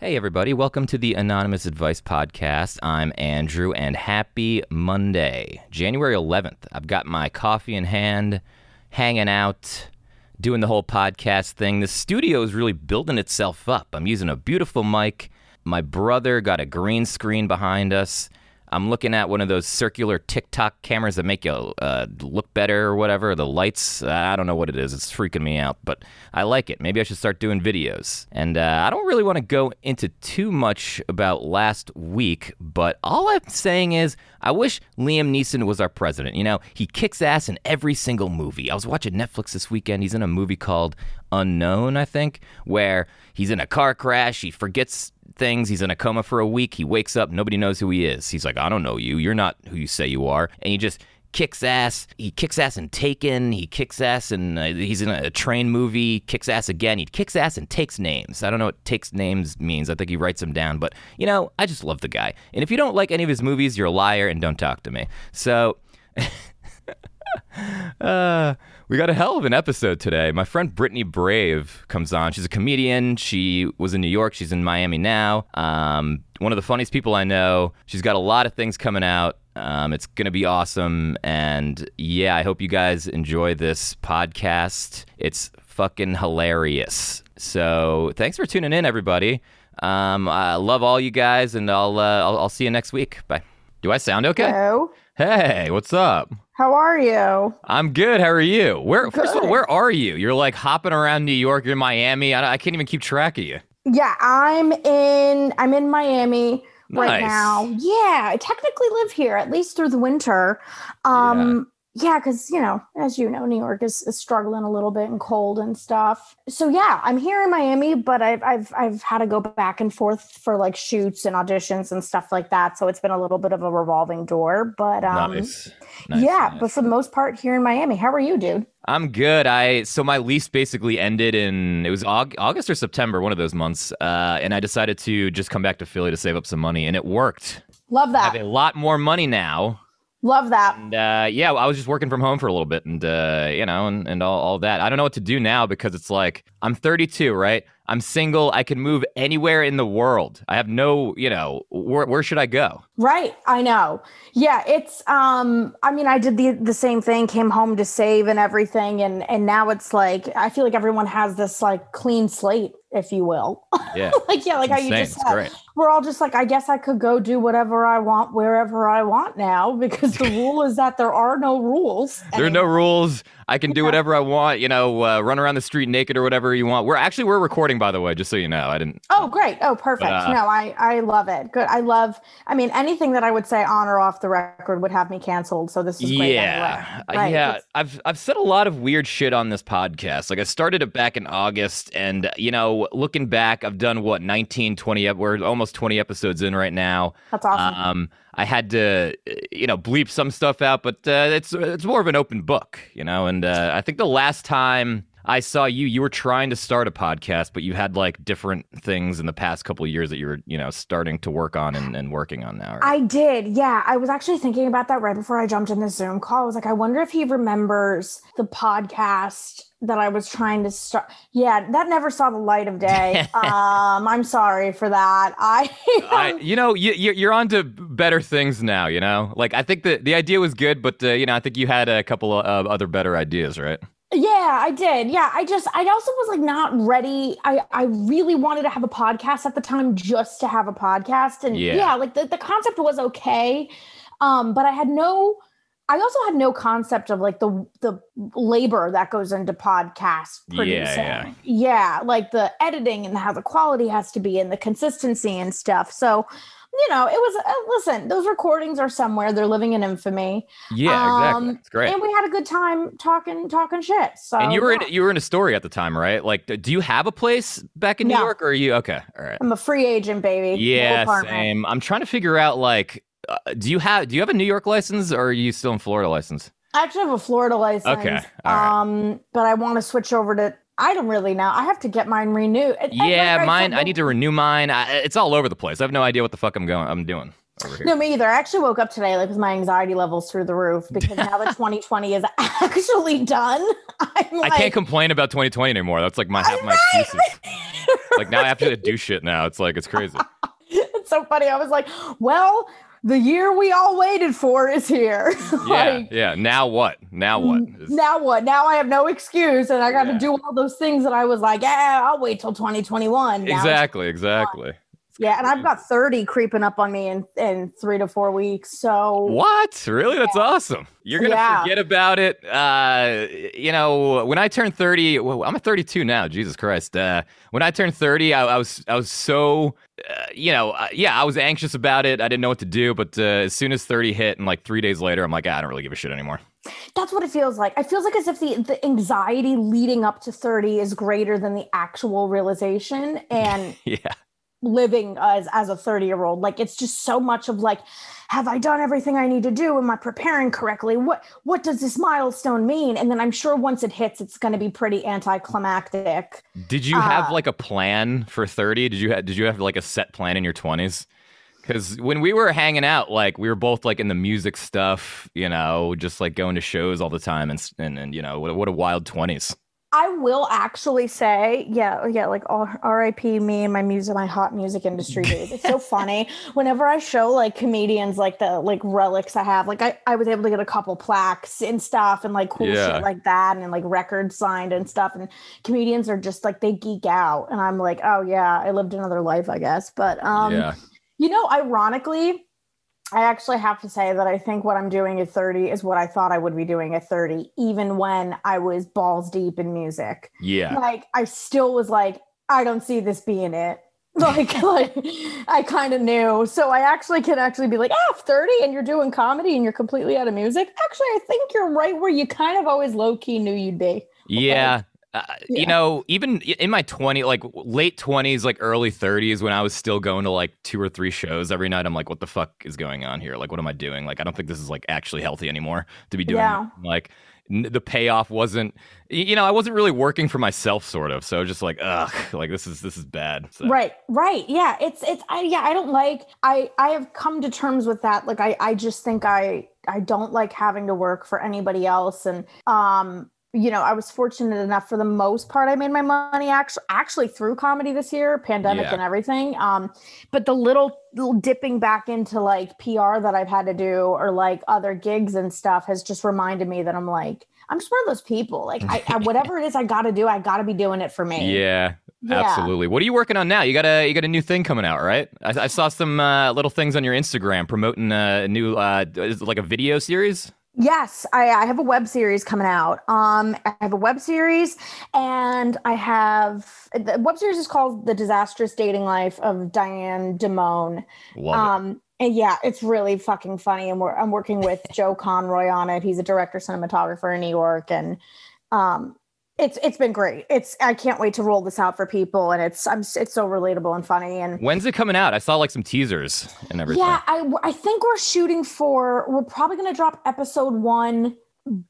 Hey, everybody. Welcome to the Anonymous Advice Podcast. I'm Andrew, and happy Monday, January 11th. I've got my coffee in hand, hanging out, doing the whole podcast thing. The studio is really building itself up. I'm using a beautiful mic. My brother got a green screen behind us. I'm looking at one of those circular TikTok cameras that make you uh, look better or whatever. The lights, I don't know what it is. It's freaking me out, but I like it. Maybe I should start doing videos. And uh, I don't really want to go into too much about last week, but all I'm saying is I wish Liam Neeson was our president. You know, he kicks ass in every single movie. I was watching Netflix this weekend. He's in a movie called Unknown, I think, where he's in a car crash. He forgets things. He's in a coma for a week. He wakes up. Nobody knows who he is. He's like, I don't know you. You're not who you say you are. And he just kicks ass. He kicks ass in Taken. He kicks ass and uh, he's in a train movie. Kicks ass again. He kicks ass and takes names. I don't know what takes names means. I think he writes them down. But you know, I just love the guy. And if you don't like any of his movies, you're a liar and don't talk to me. So. uh, we got a hell of an episode today. My friend Brittany Brave comes on. She's a comedian. She was in New York. She's in Miami now. Um, one of the funniest people I know. She's got a lot of things coming out. Um, it's going to be awesome. And yeah, I hope you guys enjoy this podcast. It's fucking hilarious. So thanks for tuning in, everybody. Um, I love all you guys, and I'll, uh, I'll, I'll see you next week. Bye. Do I sound okay? Hello. Hey, what's up? How are you? I'm good. How are you? Where first of all, where are you? You're like hopping around New York. You're in Miami. I, I can't even keep track of you. Yeah, I'm in. I'm in Miami right now. Yeah, I technically live here at least through the winter. Um, yeah, because you know, as you know, New York is, is struggling a little bit and cold and stuff. So yeah, I'm here in Miami, but I've I've I've had to go back and forth for like shoots and auditions and stuff like that. So it's been a little bit of a revolving door. But um, nice. Nice, yeah, nice. but for the most part, here in Miami. How are you, dude? I'm good. I so my lease basically ended in it was August or September, one of those months, uh, and I decided to just come back to Philly to save up some money, and it worked. Love that. I have a lot more money now, Love that. and uh, yeah, I was just working from home for a little bit, and uh, you know, and, and all, all that. I don't know what to do now because it's like I'm 32, right? I'm single. I can move anywhere in the world. I have no, you know, where where should I go? Right, I know. Yeah, it's um I mean I did the the same thing, came home to save and everything and and now it's like I feel like everyone has this like clean slate if you will. Yeah, like yeah, like it's how you just It's said. great. We're all just like I guess I could go do whatever I want wherever I want now because the rule is that there are no rules. There are no rules. I can do whatever I want. You know, uh, run around the street naked or whatever you want. We're actually we're recording, by the way, just so you know. I didn't. Oh, great. Oh, perfect. But, uh, no, I I love it. Good. I love I mean anything that I would say on or off the record would have me canceled. So this is great Yeah, anyway. Uh, Right. yeah. It's- I've I've said a lot of weird shit on this podcast. Like I started it back in August, and you know, looking back, I've done what 19, 20. ep- We're almost twenty episodes in right now. That's awesome. Um, I had to, you know, bleep some stuff out, but uh, it's it's more of an open book, you know. And uh, I think the last time I saw you, you were trying to start a podcast, but you had like different things in the past couple of years that you were, you know, starting to work on and, and working on now. right? I did. Yeah. I was actually thinking about that right before I jumped in the Zoom call. I was like, I wonder if he remembers the podcast that I was trying to start. Yeah, that never saw the light of day. um, I'm sorry for that. I, I, you know, you, you- you're on to better things now. You know, like I think the the idea was good, but uh, you know, I think you had a couple of uh, other better ideas, right? Yeah, I did. Yeah, I just I also was like not ready. I I really wanted to have a podcast at the time just to have a podcast and Yeah. yeah, like the, the concept was okay. Um but I had no I also had no concept of like the the labor that goes into podcast producing. Yeah, yeah. Yeah, like the editing and how the quality has to be and the consistency and stuff. So, you know, it was uh, listen, those recordings are somewhere. They're living in infamy. Yeah, exactly. Um, It's great. And we had a good time talking talking shit. So And you were yeah. in you were in a story at the time, right? Like, do you have a place back in New No. York, or are you okay? All right. I'm a free agent, baby. Yeah, same. I'm trying to figure out like, uh, do you have do you have a New York license, or are you still in Florida license? I actually have a Florida license. Okay, all right. Um, but I want to switch over to. I don't really know. I have to get mine renewed. And- and Yeah, like mine. said, I need to renew mine. I, it's all over the place. I have no idea what the fuck I'm going. I'm doing. over here. No, me either. I actually woke up today like with my anxiety levels through the roof because now that 2020 is actually done, I'm like, I can't complain about 2020 anymore. That's like my half my Right. excuses. Like now I have to do shit now. It's like it's crazy. it's so funny. I was like, well, the year we all waited for is here. Yeah, like, yeah. Now what? Now what? Now what? Now I have no excuse, and I got Yeah. to do all those things that I was like, yeah, I'll wait till 2021. Now exactly, exactly. Yeah, and I've got 30 creeping up on me in, in three to four weeks. So What? Really? That's awesome. You're gonna Yeah. forget about it. Uh, you know, when I turned 30, well, I'm at 32 now. Jesus Christ. Uh, when I turned 30, I, I was I was so, uh, you know, uh, yeah, I was anxious about it. I didn't know what to do. But uh, as soon as 30 hit, and like three days later, I'm like, ah, I don't really give a shit anymore. that's what it feels like. It feels like as if the, the anxiety leading up to 30 is greater than the actual realization. And yeah. Living as as a 30 year old like it's just so much of like have i done everything i need to do am i preparing correctly what what does this milestone mean and then i'm sure once it hits it's going to be pretty anticlimactic Did you have Uh, like a plan for 30? Did you have, did you have like a set plan in your 20s? Cuz when we were hanging out like we were both like in the music stuff, you know, just like going to shows all the time and and, and you know, what, what a wild 20s. I will actually say yeah yeah like all rip me and my music my hot music industry days it's so funny. Whenever i show like comedians like the like relics i have like i, I was able to get a couple plaques and stuff and like cool Yeah. shit like that and like records signed and stuff. And comedians are just like they geek out. And i'm like oh yeah i lived another life i guess. But um yeah. you know ironically i actually have to say that i think what i'm doing at 30 is what i thought i would be doing at 30 even when i was balls deep in music Yeah. like i still was like i don't see this being it like like i kind of knew so i actually can actually be like ah 30 and you're doing comedy and you're completely out of music actually i think you're right where you kind of always low-key knew you'd be Yeah. Uh, You know, even in my 20, like late 20s, like early 30s, when I was still going to like two or three shows every night, I'm like, what the fuck is going on here? Like, what am I doing? Like, I don't think this is like actually healthy anymore to be doing. Yeah. Like, n- the payoff wasn't, you know, I wasn't really working for myself, sort of. So just like, ugh, like this is this is bad. So, Right, right. Yeah, it's it's I yeah, I don't like I I have come to terms with that. Like I I just think I I don't like having to work for anybody else and um you know, I was fortunate enough for the most part I made my money actually actually through comedy this year, pandemic Yeah. and everything. Um but the little, little dipping back into like PR that I've had to do or like other gigs and stuff has just reminded me that I'm like I'm just one of those people. Like I, I whatever it is I got to do, I got to be doing it for me. Yeah, Yeah. absolutely. What are you working on now? You got a you got a new thing coming out, right? I, I saw some uh, little things on your Instagram promoting a new uh, like a video series? Yes, I, I have a web series coming out. Um, I have a web series, and I have the web series is called "The Disastrous Dating Life of Diane Damone." Love it. Um, and yeah, it's really fucking funny. And we're, I'm working with Joe Conroy on it. He's a director, cinematographer in New York, and um, it's it's been great. It's I can't wait to roll this out for people, and it's I'm it's so relatable and funny and. When's it coming out? I saw like some teasers and everything. Yeah, I I think we're shooting for we're probably gonna drop episode one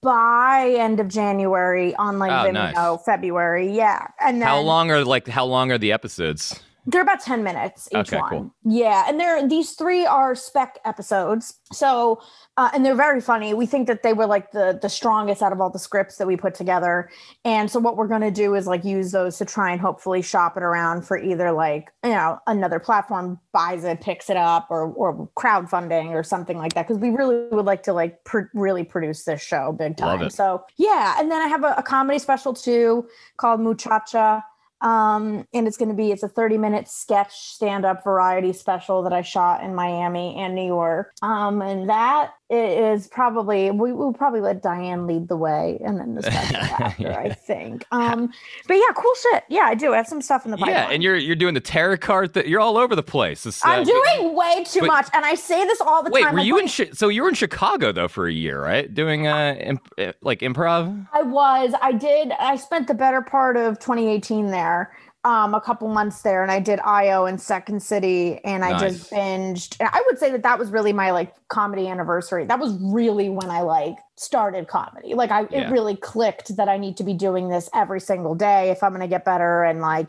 by end of January on like Oh, Vimeo, nice. February. Yeah. And then How long are like how long are the episodes? They're about 10 minutes each Okay, one. cool. Yeah. And they're these three are spec episodes. So uh, and they're very funny. We think that they were like the the strongest out of all the scripts that we put together. And so what we're gonna do is like use those to try and hopefully shop it around for either like, you know, another platform buys it, picks it up, or or crowdfunding or something like that. Because we really would like to like pr- really produce this show big time. So yeah. And then I have a, a comedy special too called Muchacha um and it's going to be it's a 30 minute sketch stand up variety special that i shot in miami and new york. Um and that i- is probably we will probably let diane lead the way and then after Yeah. i think um but yeah cool shit yeah i do I have some stuff in the pipeline Yeah, and you're you're doing the tarot card. Th- you're all over the place. It's, uh, i'm doing way too Wait- much and i say this all the Wait, time were like, you when- in? So you were in Chicago though for a year, right? Doing uh, imp- uh, like improv. I was. I did. I spent the better part of 2018 there, um, a couple months there, and I did IO in Second City, and I just binged. And I would say that that was really my like comedy anniversary. That was really when I like started comedy. Like I, Yeah. it really clicked that I need to be doing this every single day if I'm going to get better. And like,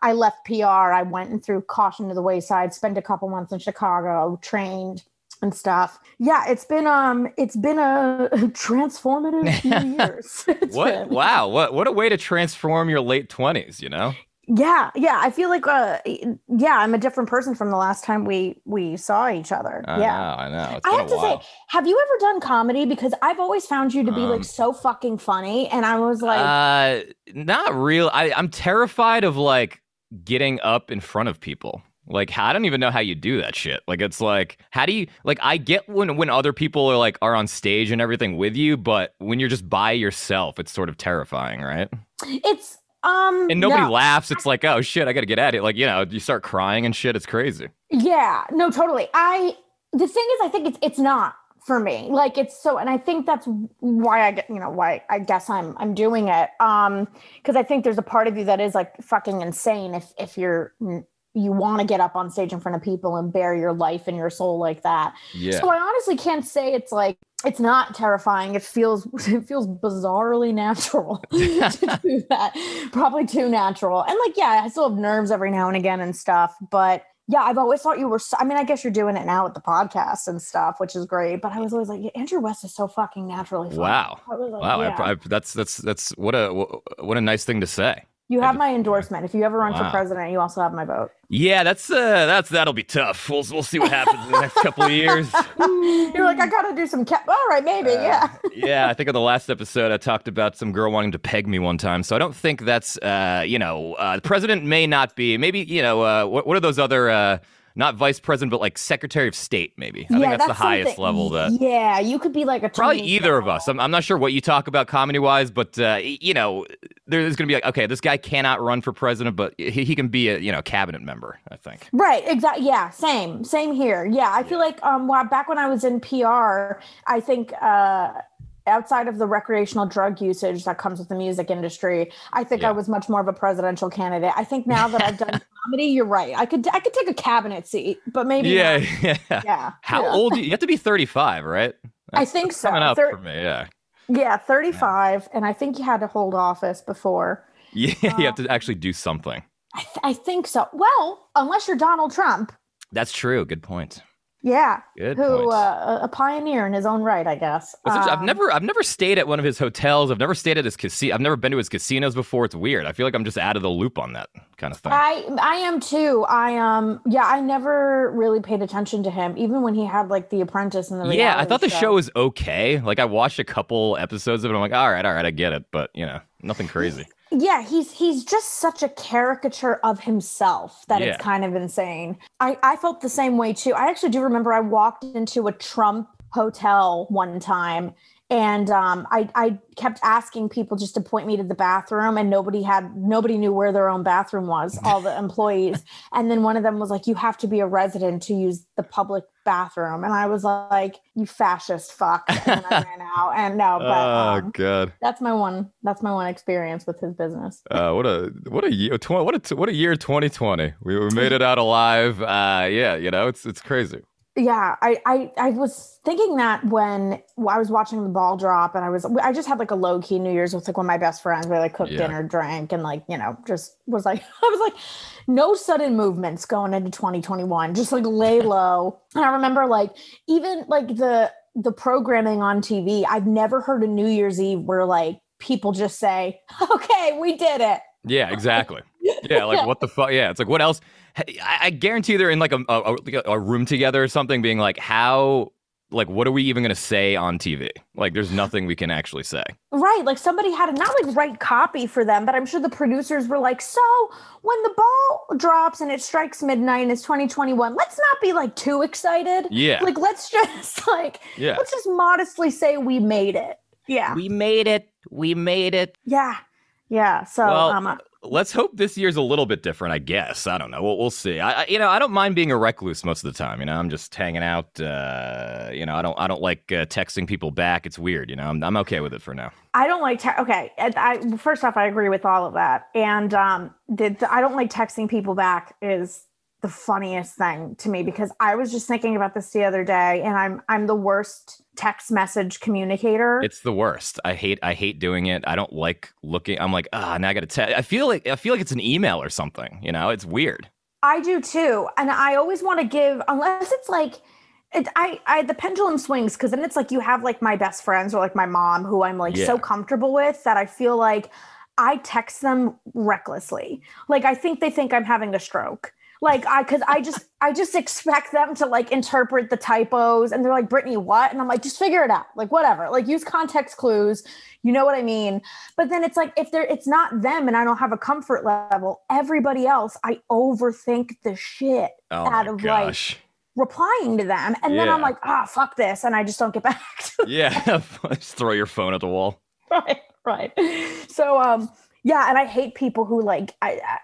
I left PR. I went and threw caution to the wayside, spent a couple months in Chicago, trained and stuff. Yeah, it's been um it's been a transformative few years. what been. wow, what what a way to transform your late 20s, you know? Yeah, yeah. I feel like uh yeah, I'm a different person from the last time we we saw each other. I yeah. Know, I know. I have to while. say, have you ever done comedy? Because I've always found you to be um, like so fucking funny. And I was like uh not real. I, I'm terrified of like getting up in front of people. Like I don't even know how you do that shit. Like it's like how do you like I get when when other people are like are on stage and everything with you, but when you're just by yourself, it's sort of terrifying, right? It's um, and nobody no. laughs. It's like, oh shit, I got to get at it. Like, you know, you start crying and shit. It's crazy. Yeah, no, totally. I the thing is, I think it's it's not for me. Like, it's so, and I think that's why I get, you know, why I guess I'm I'm doing it. Um, because I think there's a part of you that is like fucking insane if if you're you want to get up on stage in front of people and bare your life and your soul like that. Yeah. So I honestly can't say it's like it's not terrifying. It feels it feels bizarrely natural to do that. Probably too natural. And like, yeah, I still have nerves every now and again and stuff. But yeah, I've always thought you were. So, I mean, I guess you're doing it now with the podcast and stuff, which is great. But I was always like, Andrew West is so fucking naturally. Funny. Wow. Like, wow. Yeah. I, I, that's that's that's what a what a nice thing to say. You have my endorsement. If you ever run wow. for president, you also have my vote. Yeah, that's uh, that's that'll be tough. We'll we'll see what happens in the next couple of years. You're like, I gotta do some. Ca- All right, maybe, uh, yeah. yeah, I think on the last episode I talked about some girl wanting to peg me one time. So I don't think that's uh, you know, uh, the president may not be. Maybe you know, uh, what what are those other uh not vice president, but like secretary of state, maybe. I yeah, think that's, that's the highest level. That yeah, you could be like a probably either of us. I'm, I'm not sure what you talk about comedy wise, but uh, you know, there's going to be like, okay, this guy cannot run for president, but he, he can be a you know cabinet member. I think. Right. Exactly. Yeah. Same. Same here. Yeah. I feel like um, back when I was in PR, I think. Uh, outside of the recreational drug usage that comes with the music industry, I think yeah. I was much more of a presidential candidate. I think now that I've done comedy, you're right. I could I could take a cabinet seat, but maybe yeah, not. yeah. Yeah. How yeah. old? You, you have to be 35, right? That's, I think so. Coming up Thir- for me, yeah. Yeah, 35, and I think you had to hold office before. Yeah, um, you have to actually do something. I, th- I think so. Well, unless you're Donald Trump. That's true. Good point. Yeah, Good who uh, a pioneer in his own right, I guess. Um, I've never, I've never stayed at one of his hotels. I've never stayed at his casino. I've never been to his casinos before. It's weird. I feel like I'm just out of the loop on that kind of thing. I, I am too. I um, yeah, I never really paid attention to him, even when he had like The Apprentice and the. Yeah, I thought the show. show was okay. Like I watched a couple episodes of it. I'm like, all right, all right, I get it, but you know, nothing crazy yeah he's he's just such a caricature of himself that yeah. it's kind of insane i i felt the same way too i actually do remember i walked into a trump hotel one time and um, I, I kept asking people just to point me to the bathroom and nobody had nobody knew where their own bathroom was all the employees. And then one of them was like you have to be a resident to use the public bathroom. And i was like you fascist fuck. And i ran out. And no but oh um, god. that's my one that's my one experience with his business. Uh, what a what a year what a what a year 2020 we made it out alive. Uh, yeah you know it's it's crazy yeah I, I i was thinking that when i was watching the ball drop and i was i just had like a low-key new year's with like one of my best friends. We like cooked yeah. dinner drank and like you know just was like i was like no sudden movements going into 2021 just like lay low. And i remember like even like the the programming on tv i've never heard a new year's eve where like people just say okay we did it. Yeah exactly yeah like what the fuck yeah it's like what else? I guarantee they're in like a, a, a room together or something, being like, how like what are we even going to say on tv like there's nothing we can actually say. Right like somebody had to not like write copy for them but i'm sure the producers were like so when the ball drops and it strikes midnight and it's 2021 let's not be like too excited. Yeah. Like let's just like yeah. let's just modestly say we made it. Yeah. We made it. We made it. Yeah. Yeah so well, um, let's hope this year's a little bit different. I guess I don't know. We'll, we'll see. I, I, you know I don't mind being a recluse most of the time. You know I'm just hanging out. Uh, you know I don't I don't like uh, texting people back. It's weird. You know I'm I'm okay with it for now. I don't like te- okay. I first off I agree with all of that, and um, the, the I don't like texting people back is the funniest thing to me because I was just thinking about this the other day and I'm I'm the worst text message communicator. It's the worst. I hate I hate doing it. I don't like looking. I'm like, ah, now I got to tell. I feel like I feel like it's an email or something. You know, it's weird. I do too, and I always want to give unless it's like. It, I, I, the pendulum swings because then it's like you have like my best friends or like my mom who I'm like yeah. so comfortable with that I feel like I text them recklessly. Like I think they think I'm having a stroke like I cause I just I just expect them to like interpret the typos and they're like, Brittany, what? And I'm like, just figure it out. Like whatever. Like use context clues. You know what I mean? But then it's like if they're it's not them and I don't have a comfort level, everybody else, I overthink the shit oh out of gosh. like replying to them. And yeah. then I'm like, ah, oh, fuck this. And I just don't get back to Yeah. just throw your phone at the wall. Right. Right. So um yeah, and I hate people who like I, I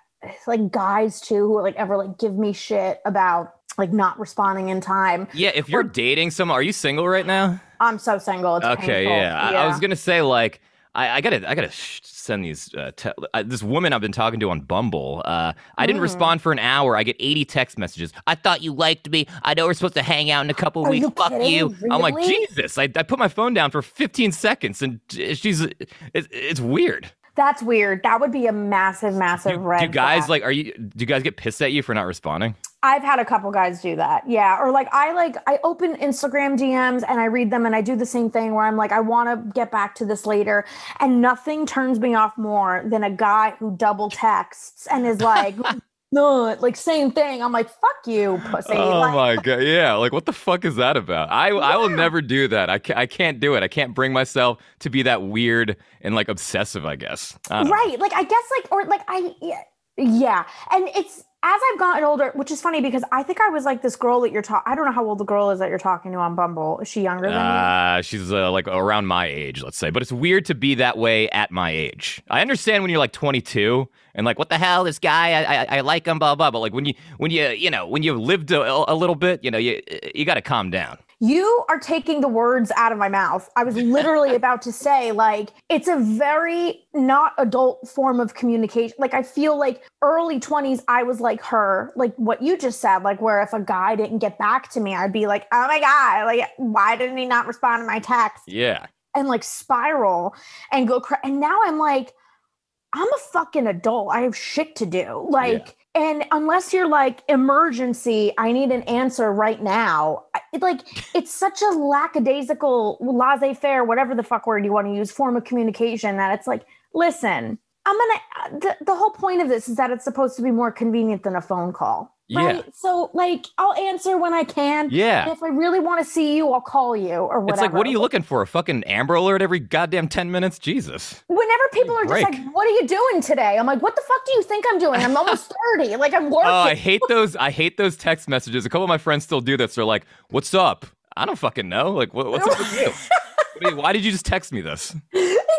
like guys too who are like ever like give me shit about like not responding in time. Yeah, if you're or, dating someone, are you single right now? I'm so single. It's okay, yeah. yeah. I, I, was gonna say like I, I gotta I gotta sh- send these. Uh, te- uh, this woman I've been talking to on Bumble. Uh, I didn't mm. respond for an hour. I get 80 text messages. I thought you liked me. I know we're supposed to hang out in a couple Are weeks. You Fuck kidding? you. Really? I'm like Jesus. I, I put my phone down for 15 seconds, and she's it's, it's weird. That's weird. That would be a massive, massive do, red. Do guys flag. like? Are you? Do you guys get pissed at you for not responding? I've had a couple guys do that. Yeah, or like I like I open Instagram DMs and I read them and I do the same thing where I'm like I want to get back to this later, and nothing turns me off more than a guy who double texts and is like. No, like same thing. I'm like, fuck you, pussy. Oh like, my god, yeah. Like, what the fuck is that about? I yeah. I will never do that. I can't, I can't do it. I can't bring myself to be that weird and like obsessive. I guess. I right. Know. Like, I guess like or like I yeah, yeah. And it's as I've gotten older, which is funny because I think I was like this girl that you're talking. I don't know how old the girl is that you're talking to on Bumble. Is she younger than me? uh? She's uh, like around my age, let's say. But it's weird to be that way at my age. I understand when you're like 22 and like, what the hell, this guy, I, I, I like him, blah blah. But like when you when you you know when you've lived a, a little bit, you know, you you got to calm down. You are taking the words out of my mouth. I was literally about to say, like, it's a very not adult form of communication. Like, I feel like early 20s, I was like her, like what you just said, like, where if a guy didn't get back to me, I'd be like, oh my God, like, why didn't he not respond to my text? Yeah. And like spiral and go cra- And now I'm like, I'm a fucking adult. I have shit to do. Like, yeah and unless you're like emergency i need an answer right now. It, like it's such a lackadaisical laissez-faire whatever the fuck word you want to use form of communication that it's like listen i'm gonna uh, the, the whole point of this is that it's supposed to be more convenient than a phone call Right. Yeah. So like I'll answer when I can. Yeah. And if I really want to see you, I'll call you or whatever. It's like, what are you looking for? A fucking Amber Alert every goddamn 10 minutes? Jesus. Whenever people are just like, what are you doing today? I'm like, what the fuck do you think I'm doing? I'm almost 30. Like I'm working. Oh, I hate those. I hate those text messages. A couple of my friends still do this. They're like, what's up? I don't fucking know. Like, what, what's up with you? Why did you just text me this?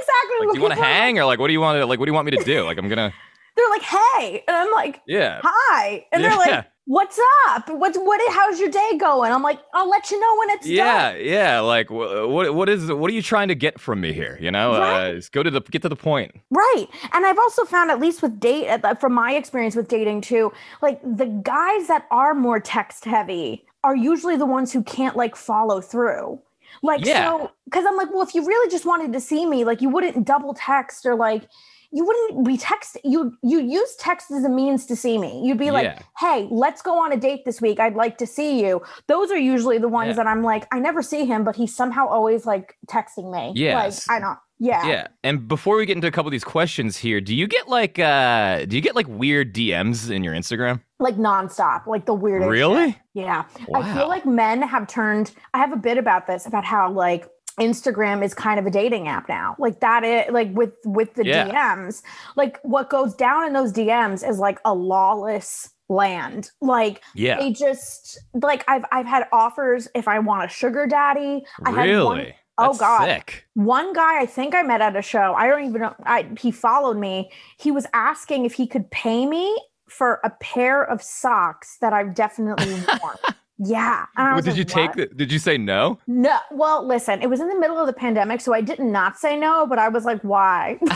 Exactly. Like, do you want to hang or like, what do you want to, like, what do you want me to do? Like, I'm going to. They're like, hey. And I'm like, yeah. Hi. And yeah. they're like, what's up? What's what? How's your day going? I'm like, I'll let you know when it's yeah, done. yeah. Yeah. Like, what what is what are you trying to get from me here? You know, right. uh, go to the get to the point. Right. And I've also found, at least with date, uh, from my experience with dating too, like the guys that are more text heavy are usually the ones who can't like follow through. Like, yeah. so because I'm like, well, if you really just wanted to see me, like, you wouldn't double text or like you wouldn't be text you you use text as a means to see me you'd be like yeah. hey let's go on a date this week i'd like to see you those are usually the ones yeah. that i'm like i never see him but he's somehow always like texting me yes. like i don't yeah yeah and before we get into a couple of these questions here do you get like uh do you get like weird dms in your instagram like nonstop like the weirdest really shit. yeah wow. i feel like men have turned i have a bit about this about how like Instagram is kind of a dating app now. Like that is like with with the yeah. DMs. Like what goes down in those DMs is like a lawless land. Like yeah. they just like I've I've had offers if I want a sugar daddy. I really? had one, Oh God! Sick. One guy I think I met at a show. I don't even know. I, he followed me. He was asking if he could pay me for a pair of socks that I've definitely worn. Yeah. Well, did like, you take the, did you say no? No. Well, listen, it was in the middle of the pandemic, so I did not say no, but I was like, why?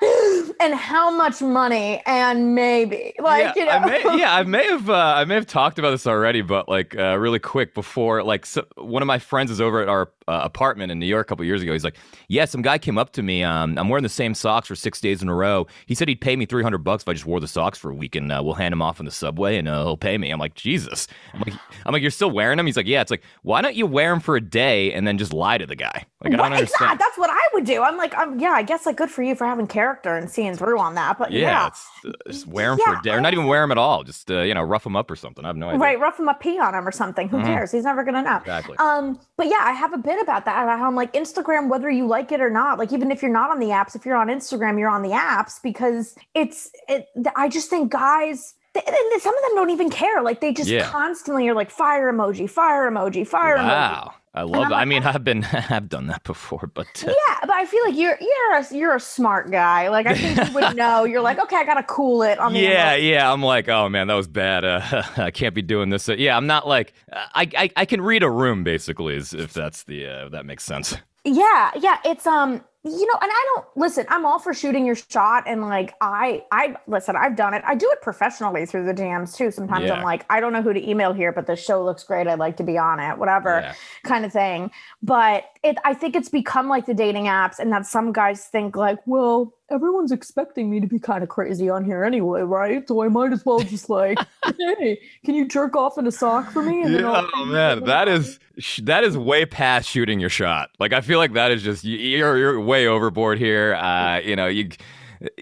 and how much money and maybe like yeah, you know I may, yeah i may have uh, i may have talked about this already but like uh, really quick before like so, one of my friends is over at our uh, apartment in new york a couple years ago he's like yeah some guy came up to me um, i'm wearing the same socks for six days in a row he said he'd pay me 300 bucks if i just wore the socks for a week and uh, we'll hand him off in the subway and uh, he'll pay me i'm like jesus i'm like i'm like you're still wearing them he's like yeah it's like why don't you wear them for a day and then just lie to the guy like i don't understand That's what I would do. I'm like, um, yeah, I guess like good for you for having character and seeing through on that. But yeah, yeah, It's, uh, just wear them for a day or not even wear them at all just uh, you know rough them up or something i have no idea right, rough him up, pee on him or something. Who Mhm. cares? He's never gonna know. exactly Um, but yeah, I have a bit about that. About how I'm like Instagram, whether you like it or not. Like even if you're not on the apps, if you're on Instagram, you're on the apps because it's. It, I just think guys. they- they- some of them don't even care. Like they just Yeah. constantly are like fire emoji, fire emoji, fire emoji. I love I'm. I mean, I've been, I've done that before, but uh, Yeah, but I feel like you're you're a you're a smart guy. Like I think you would know. You're like, okay, I gotta cool it on the yeah, emoji. yeah. I'm like, oh man, that was bad. Uh, I can't be doing this. Uh, yeah, I'm not like, I, I, I can read a room basically, is if that's the, uh, if that makes sense. Yeah, yeah. It's um, you know, and I don't listen. I'm all for shooting your shot, and like I, I listen. I've done it. I do it professionally through the DMs too. Sometimes Yeah. I'm like, I don't know who to email here, but the show looks great. I'd like to be on it, whatever Yeah. kind of thing. But it, I think it's become like the dating apps, and that some guys think like, well, everyone's expecting me to be kind of crazy on here anyway, right? So I might as well just like, hey, can you jerk off in a sock for me? And then Yeah, I'll- oh man, that is that is way past shooting your shot. Like I feel like that is just you're you're way overboard here. Uh, you know, you y-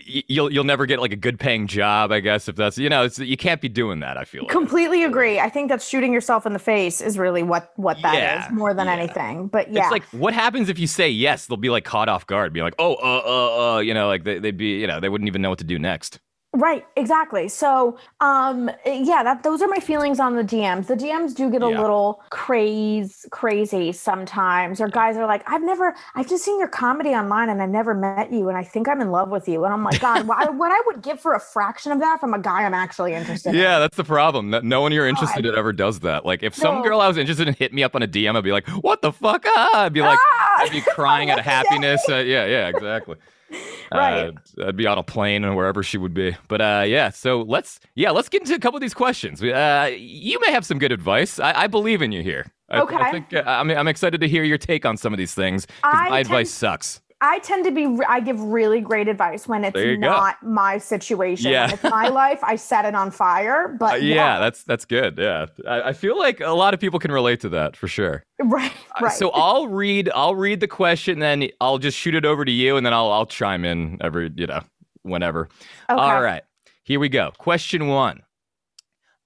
you'll you'll never get like a good paying job, I guess, if that's you know, it's, you can't be doing that. I feel like. completely agree. I think that shooting yourself in the face is really what what that is Yeah, more than yeah. anything. But yeah, It's like what happens if you say yes? They'll be like caught off guard, be like, oh, uh, uh, uh, you know, like they, they'd be, you know, they wouldn't even know what to do next. Right, exactly. So, um, yeah, that those are my feelings on the DMs. The DMs do get a Yeah. little craze crazy sometimes, or guys are like, I've never, I've just seen your comedy online, and I've never met you, and I think I'm in love with you. And I'm like, God, what I, what I would give for a fraction of that from a guy I'm actually interested in. Yeah, that's the problem. No- No one you're interested in ever does that. Like, if some No. girl I was interested in hit me up on a DM, I'd be like, what the fuck? Ah! I'd be like, Ah! I'd be crying out of happiness. Uh, yeah, yeah, exactly. Right. Uh, I'd be on a plane or wherever she would be. But uh, yeah, so let's yeah, let's get into a couple of these questions. Uh, you may have some good advice. I, I believe in you here. I, I think uh, I'm, I'm excited to hear your take on some of these things because my advice sucks. I tend to be, I give really great advice when it's you go. not my situation. Yeah. When it's my life, I set it on fire. But Uh, yeah, that's that's good. Yeah, I, I feel like a lot of people can relate to that for sure. right, Uh, right. So I'll read I'll read the question, then I'll just shoot it over to you, and then I'll I'll chime in every you know whenever. okay. All right, here we go. Question one.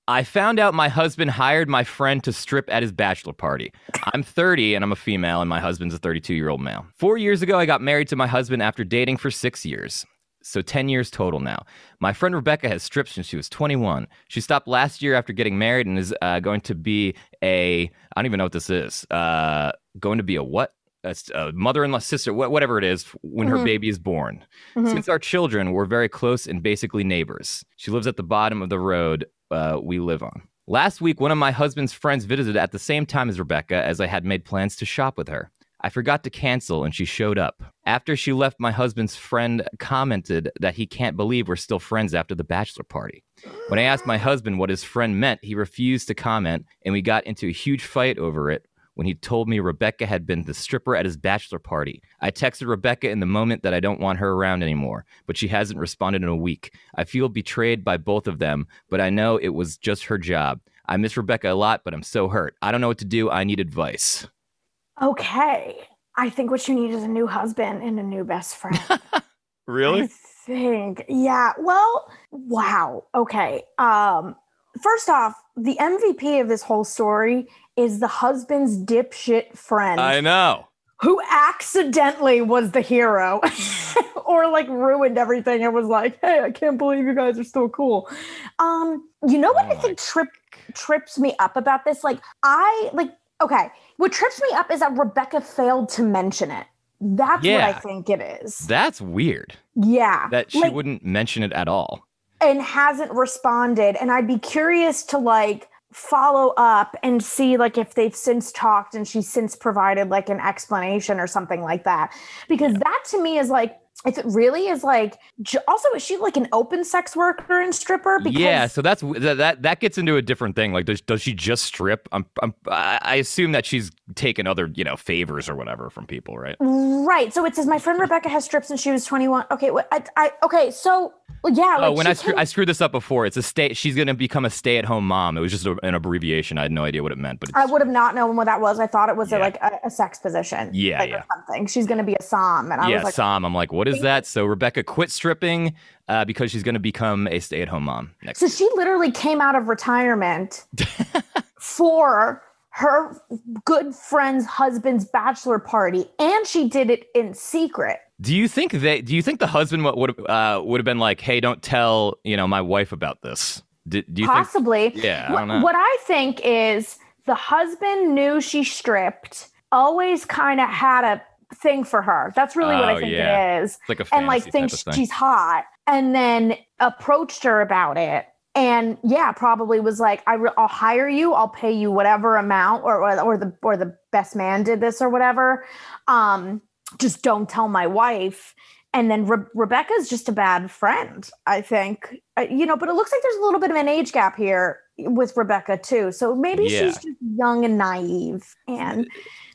I found out my husband hired my friend to strip at his bachelor party. I'm 30 and I'm a female, and my husband's a 32 year old male. Four years ago, I got married to my husband after dating for six years. So 10 years total now. My friend Rebecca has stripped since she was 21. She stopped last year after getting married and is uh, going to be a, I don't even know what this is, uh, going to be a what? A mother-in-law, sister, wha- whatever it is, when her Mhm. baby is born. Mhm. Since our children were very close and basically neighbors. She lives at the bottom of the road uh, we live on. Last week, one of my husband's friends visited at the same time as Rebecca, as I had made plans to shop with her. I forgot to cancel and she showed up. After she left, my husband's friend commented that he can't believe we're still friends after the bachelor party. When I asked my husband what his friend meant, he refused to comment, and we got into a huge fight over it when he told me Rebecca had been the stripper at his bachelor party. I texted Rebecca in the moment that I don't want her around anymore, but she hasn't responded in a week. I feel betrayed by both of them, but I know it was just her job. I miss Rebecca a lot, but I'm so hurt. I don't know what to do. I need advice. Okay. I think what you need is a new husband and a new best friend. Really? I think. Yeah. Well, wow. Okay. Um, first off, the MVP of this whole story is the husband's dipshit friend I know. who accidentally was the hero or like ruined everything and was like, hey, I can't believe you guys are still cool. Um, you know what Oh I think trip trips me up about this? Like, I like okay, what trips me up is that Rebecca failed to mention it. That's what I think it is. That's weird yeah. that she Like, wouldn't mention it at all. and hasn't responded. And I'd be curious to like follow up and see like if they've since talked and she's since provided like an explanation or something like that. Because that to me is like if it really is like also is she like an open sex worker and stripper? Because yeah so that's that that gets into a different thing like does, does she just strip? I'm, I'm i assume that she's taken other you know favors or whatever from people right? Right so it says my friend rebecca has stripped since she was 21 okay I, I okay so yeah oh, like oh when I, screw, I screwed this up before it's a state she's gonna become a stay-at-home mom. It was just a, an abbreviation i had no idea what it meant but i would have not known what that was i thought it was yeah. a, like a, a, sex position yeah, like, yeah. something. She's gonna be a som and i yeah, was like som i'm like what is that? So rebecca quit stripping uh, because she's going to become a stay-at-home mom next so she literally came out of retirement for her good friend's husband's bachelor party and she did it in secret. Do you think that do you think the husband would uh, would have been like hey don't tell you know my wife about this do, do you possibly. Think, yeah I what, what i think is the husband knew she stripped always kind of had a thing for her. That's really oh, what I oh, think yeah. it is. It's like and like thinks she's hot, and then approached her about it. And yeah, probably was like, I will hire you. I'll pay you whatever amount, or, or or the or the best man did this or whatever. Um, just don't tell my wife. And then Re- Rebecca's just a bad friend, I think. Uh, you know, but it looks like there's a little bit of an age gap here with Rebecca too. So maybe yeah. she's just young and naive and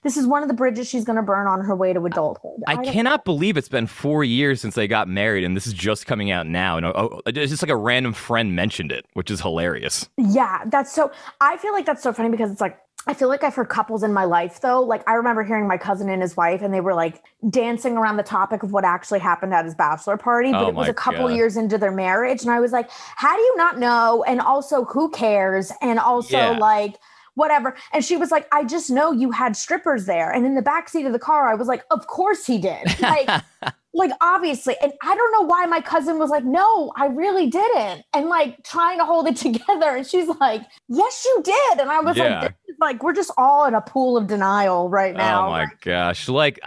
this is one of the bridges she's going to burn on her way to adulthood. I, I cannot believe it's been four years since they got married, and this is just coming out now. And oh, oh, it's just like a random friend mentioned it, which is hilarious. Yeah, that's so. I feel like that's so funny because it's like I feel like I've heard couples in my life though. Like I remember hearing my cousin and his wife, and they were like dancing around the topic of what actually happened at his bachelor party. But oh it was a couple God. years into their marriage, and I was like, "How do you not know?" And also, who cares? And also, yeah. like whatever. And she was like, I just know you had strippers there. And in the back seat of the car, I was like, Of course he did. Like, like obviously. And I don't know why my cousin was like, No, I really didn't. And like trying to hold it together. And she's like, Yes, you did. And I was yeah. like, like we're just all in a pool of denial right oh now. Oh my gosh! Like,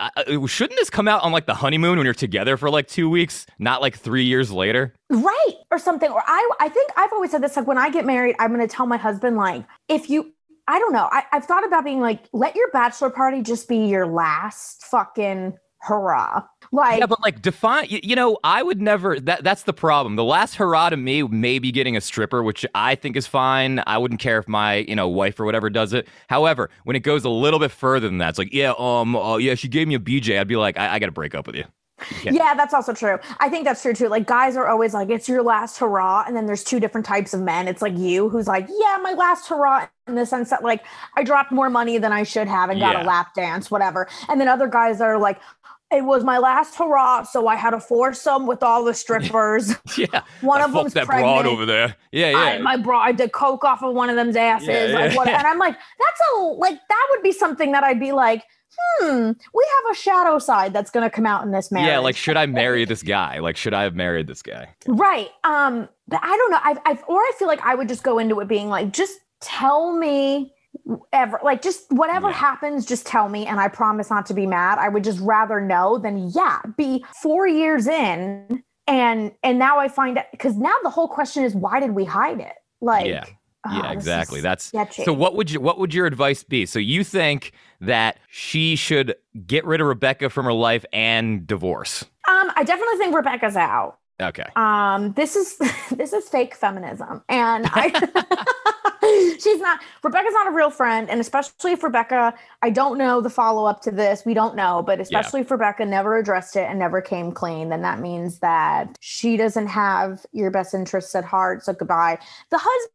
shouldn't this come out on like the honeymoon when you're together for like two weeks, not like three years later? Right, or something. Or I, I think I've always said this. Like, when I get married, I'm going to tell my husband, like, if you I don't know. I, I've thought about being like, let your bachelor party just be your last fucking hurrah. Like, yeah, but like define, you, you, know, I would never, that that's the problem. The last hurrah to me may be getting a stripper, which I think is fine. I wouldn't care if my, you know, wife or whatever does it. However, when it goes a little bit further than that, it's like, yeah, um, uh, yeah, she gave me a BJ. I'd be like, I, I got to break up with you. Yeah. yeah. that's also true. I think that's true too. Like guys are always like, it's your last hurrah. And then there's two different types of men. It's like you who's like, yeah, my last hurrah in the sense that like I dropped more money than I should have and got yeah. a lap dance, whatever. And then other guys are like, it was my last hurrah, so I had a foursome with all the strippers. yeah, one of them's that pregnant. broad over there. Yeah, yeah. I, my broad, I did coke off of one of them's asses. Yeah, yeah, like, what, and I'm like, that's a like that would be something that I'd be like, hmm, we have a shadow side that's going to come out in this marriage. Yeah, like should I marry this guy? Like should I have married this guy? Right. Um, but I don't know. I've, I've or I feel like I would just go into it being like, just tell me ever like just whatever yeah. happens just tell me and i promise not to be mad i would just rather know than yeah be four years in and and now i find out because now the whole question is why did we hide it like yeah yeah, oh, exactly. That's sketchy. so. What would you what would your advice be? So you think that she should get rid of Rebecca from her life and divorce? Um, I definitely think Rebecca's out. Okay. Um, this is this is fake feminism, and I she's not Rebecca's not a real friend, and especially if Rebecca, I don't know the follow up to this. We don't know, but especially yeah. if Rebecca never addressed it and never came clean, then that means that she doesn't have your best interests at heart. So goodbye. The husband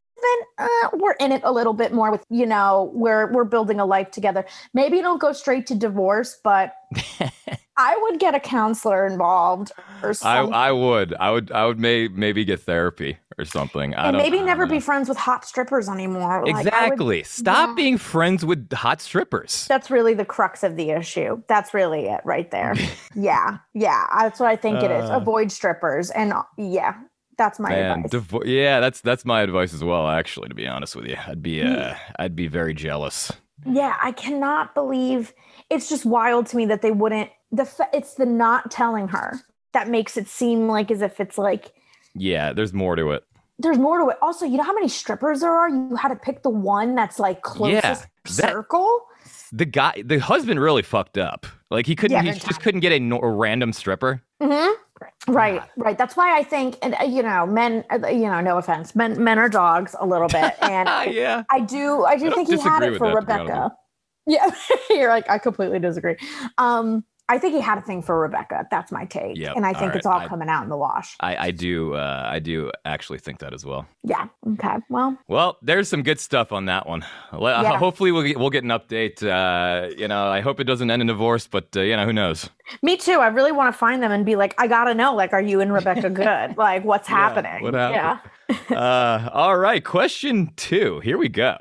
uh, we're in it a little bit more with you know we're we're building a life together. Maybe it'll go straight to divorce but i would get a counselor involved or something. I, I would. I would i would may, maybe get therapy or something. I and maybe never be friends with hot strippers anymore. Exactly like, would, stop yeah. being friends with hot strippers. That's really the crux of the issue. That's really it right there. Yeah yeah. That's what i think uh, it is. Uh. avoid strippers and yeah that's my Man, advice. Devo- yeah, that's that's my advice as well. Actually, to be honest with you, I'd be uh, I'd be very jealous. Yeah, I cannot believe it's just wild to me that they wouldn't. The it's the not telling her that makes it seem like as if it's like. Yeah, there's more to it. There's more to it. Also, you know how many strippers there are? You had to pick the one that's like closest yeah, that, circle. the guy, the husband really fucked up. Like he couldn't, Yeah, he just time. couldn't get a, a random stripper. hmm Right, God. right. That's why I think, and uh, you know, men. uh, You know, no offense, men men are dogs a little bit, and Ah, yeah. I do. I do I think he had it for that, to be honest Rebecca. Yeah, you're like I completely disagree. Um, I think he had a thing for Rebecca. That's my take, Yep, and I all think right. it's all I- coming out in the wash. I, I do, uh, I do actually think that as well. Yeah. Okay. Well, Well, there's some good stuff on that one. Le- Yeah. Hopefully, we'll get, we'll get an update. Uh, you know, I hope it doesn't end in divorce, but uh, you know, who knows? me too. I really want to find them and be like, I gotta know. Like, are you and Rebecca good? like, what's Yeah, happening? what happened? Yeah. uh, all right, question two. Here we go.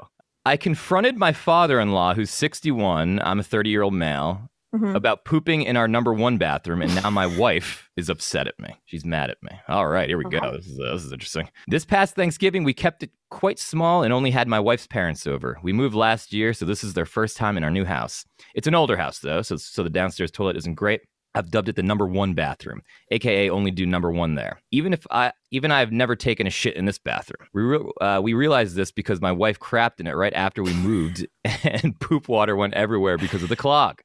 I confronted my father-in-law, who's 61. I'm a 30-year-old male. Mhm. About pooping in our number one bathroom, and now my wife is upset at me. She's mad at me. All right, here we go. This is, uh, this is interesting. This past Thanksgiving, we kept it quite small and only had my wife's parents over. We moved last year, so this is their first time in our new house. It's an older house, though, so, so the downstairs toilet isn't great. I've dubbed it the number one bathroom, aka only do number one there. Even if I, even I've never taken a shit in this bathroom. We re- uh, we realized this because my wife crapped in it right after we moved, and poop water went everywhere because of the clog.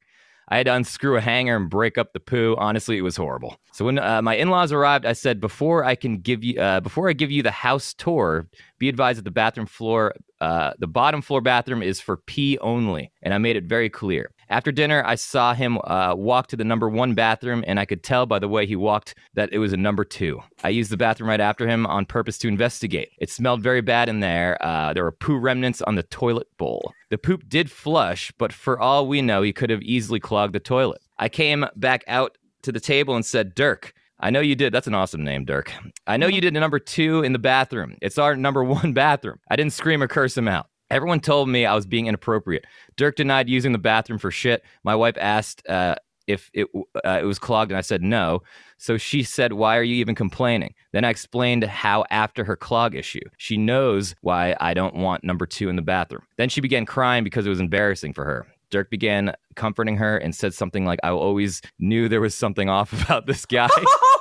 I had to unscrew a hanger and break up the poo. Honestly, it was horrible. So when uh, my in-laws arrived, I said, "Before I can give you, uh, before I give you the house tour, be advised that the bathroom floor, uh, the bottom floor bathroom is for pee only." And I made it very clear. After dinner, I saw him uh, walk to the number one bathroom, and I could tell by the way he walked that it was a number two. I used the bathroom right after him on purpose to investigate. It smelled very bad in there. Uh, there were poo remnants on the toilet bowl. The poop did flush, but for all we know, he could have easily clogged the toilet. I came back out to the table and said, Dirk, I know you did. That's an awesome name, Dirk. I know you did a number two in the bathroom. It's our number one bathroom. I didn't scream or curse him out. Everyone told me I was being inappropriate. Dirk denied using the bathroom for shit. My wife asked uh, if it uh, it was clogged, and I said no. So she said, "Why are you even complaining?" Then I explained how after her clog issue, she knows why I don't want number two in the bathroom. Then she began crying because it was embarrassing for her. Dirk began comforting her and said something like, "I always knew there was something off about this guy."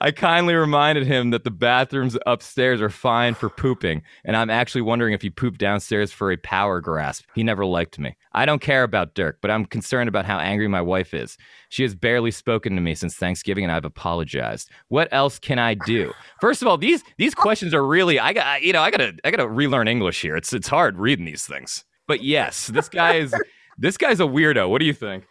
I kindly reminded him that the bathrooms upstairs are fine for pooping, and I'm actually wondering if he pooped downstairs for a power grasp. He never liked me. I don't care about Dirk, but I'm concerned about how angry my wife is. She has barely spoken to me since Thanksgiving, and I've apologized. What else can I do? First of all, these these questions are really I got you know I gotta I gotta relearn English here. It's it's hard reading these things. But yes, this guy is this guy's a weirdo. What do you think?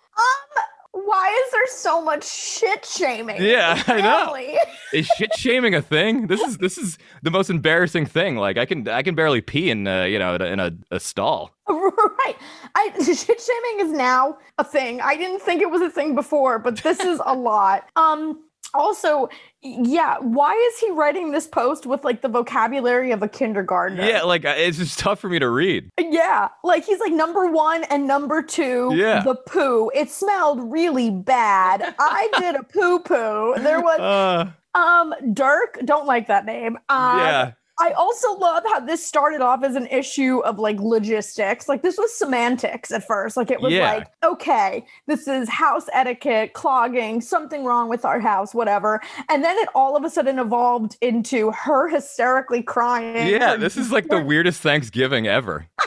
Why is there so much shit shaming? Yeah, I know. Is shit shaming a thing? This is this is the most embarrassing thing. Like I can I can barely pee in uh, you know in a, in a, a stall. Right. I shit shaming is now a thing. I didn't think it was a thing before, but this is a lot. Um also, yeah, why is he writing this post with like the vocabulary of a kindergartner? Yeah, like uh, it's just tough for me to read. Yeah, like he's like number one and number two. Yeah. the poo. It smelled really bad. I did a poo poo. There was Uh, um Dirk. Don't like that name. Um, yeah, I also love how this started off as an issue of like logistics. Like this was semantics at first. Like it was Yeah. like, okay, this is house etiquette, clogging, something wrong with our house, whatever. And then it all of a sudden evolved into her hysterically crying. yeah. This is like the weirdest Thanksgiving ever.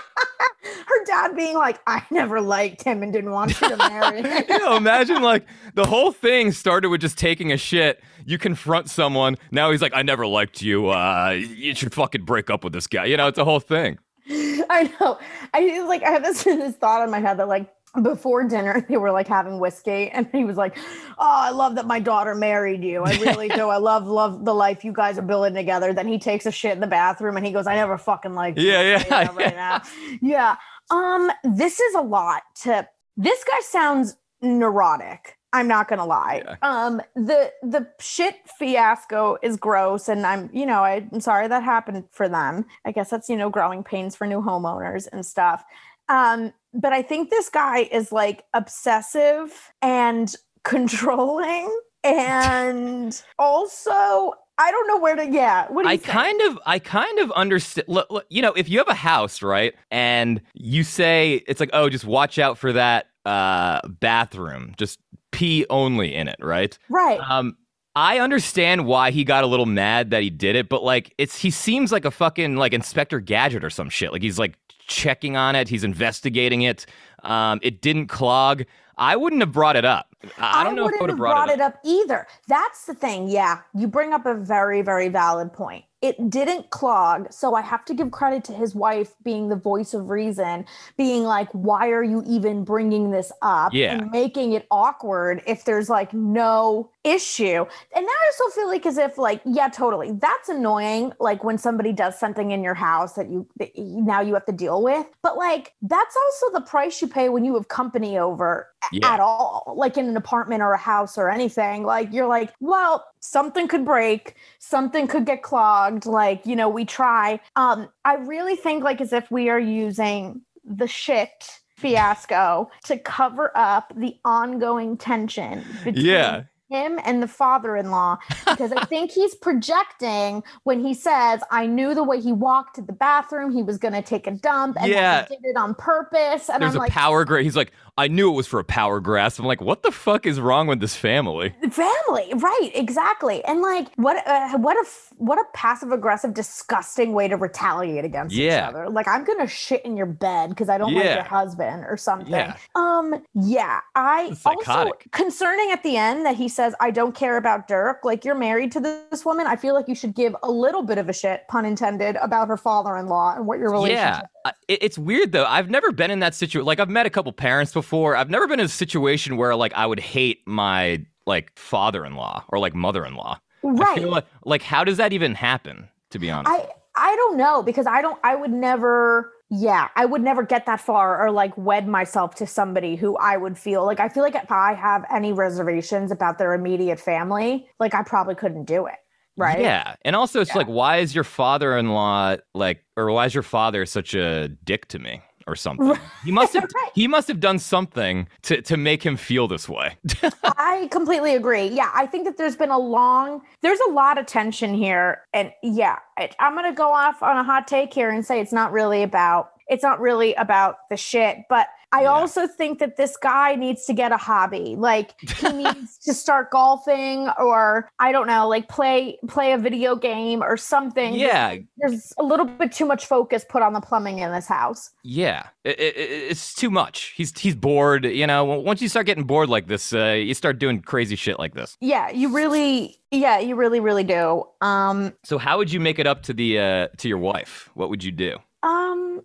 her dad being like, I never liked him and didn't want you to marry him. you know, imagine like the whole thing started with just taking a shit. You confront someone. Now he's like, I never liked you. Uh, you should fucking break up with this guy. You know, it's a whole thing. I know. I like I have this this thought in my head that like before dinner they were like having whiskey and he was like, "Oh, I love that my daughter married you. I really do. I love love the life you guys are building together." Then he takes a shit in the bathroom and he goes, "I never fucking liked you." Yeah, yeah, right now. Yeah. Um this is a lot to This guy sounds neurotic. I'm not gonna lie. Yeah. Um, the the shit fiasco is gross, and I'm you know I, I'm sorry that happened for them. I guess that's you know growing pains for new homeowners and stuff. Um, but I think this guy is like obsessive and controlling, and also I don't know where to. Yeah, what do you I think? kind of, I kind of understand. Look, look, you know, if you have a house, right, and you say it's like, oh, just watch out for that uh, bathroom, just pee only in it, right? right. Um, I understand why he got a little mad that he did it, but like it's he seems like a fucking like Inspector Gadget or some shit. Like he's like checking on it, he's investigating it. Um, it didn't clog. I wouldn't have brought it up. I don't I know if I wouldn't have have brought, it up either. That's the thing. Yeah, you bring up a very, very valid point. It didn't clog, so I have to give credit to his wife being the voice of reason, being like, "Why are you even bringing this up?" Yeah. and making it awkward if there's like no issue. And now I also feel like as if like, yeah, totally, that's annoying. Like when somebody does something in your house that you that now you have to deal with, but like that's also the price you pay when you have company over Yeah. at all, like in an apartment or a house or anything. Like you're like, well, something could break, something could get clogged. Like, you know, we try. Um, I really think like as if we are using the shit fiasco to cover up the ongoing tension between Yeah. him and the father-in-law because I think he's projecting when he says, "I knew the way he walked to the bathroom, he was going to take a dump, and Yeah. he did it on purpose." And There's I'm a like, power grasp. He's like, I knew it was for a power grasp. I'm like, what the fuck is wrong with this family? family right exactly and like what uh, what a f- what a passive aggressive disgusting way to retaliate against each Yeah. other like i'm gonna shit in your bed because i don't like your husband or something Yeah. um yeah i also concerning at the end that he says i don't care about dirk like you're married to this woman i feel like you should give a little bit of a shit pun intended about her father-in-law and what your relationship is. Yeah, I- it, it's weird though. I've never been in that situation. Like I've met a couple parents before. I've never been in a situation where like I would hate my like father-in-law or like mother-in-law. I right feel like like how does that even happen? To be honest, I I don't know because I don't I would never yeah, I would never get that far or like wed myself to somebody who I would feel like I feel like if I have any reservations about their immediate family, like I probably couldn't do it. Right? Yeah, and also it's Yeah. like, why is your father-in-law like, or why is your father such a dick to me? Or something. He must have. Right. He must have done something to, to make him feel this way. I completely agree. Yeah, I think that there's been a long, there's a lot of tension here, and yeah, I, I'm gonna go off on a hot take here and say it's not really about, it's not really about the shit, but I Yeah. also think that this guy needs to get a hobby. Like he needs to start golfing, or I don't know, like play play a video game or something. yeah, There's a little bit too much focus put on the plumbing in this house. Yeah, it, it, it's too much. He's he's bored. You know, once you start getting bored like this, uh, you start doing crazy shit like this. Yeah, you really, yeah, you really, really do. Um, So how would you make it up to the uh, to your wife? What would you do? Um,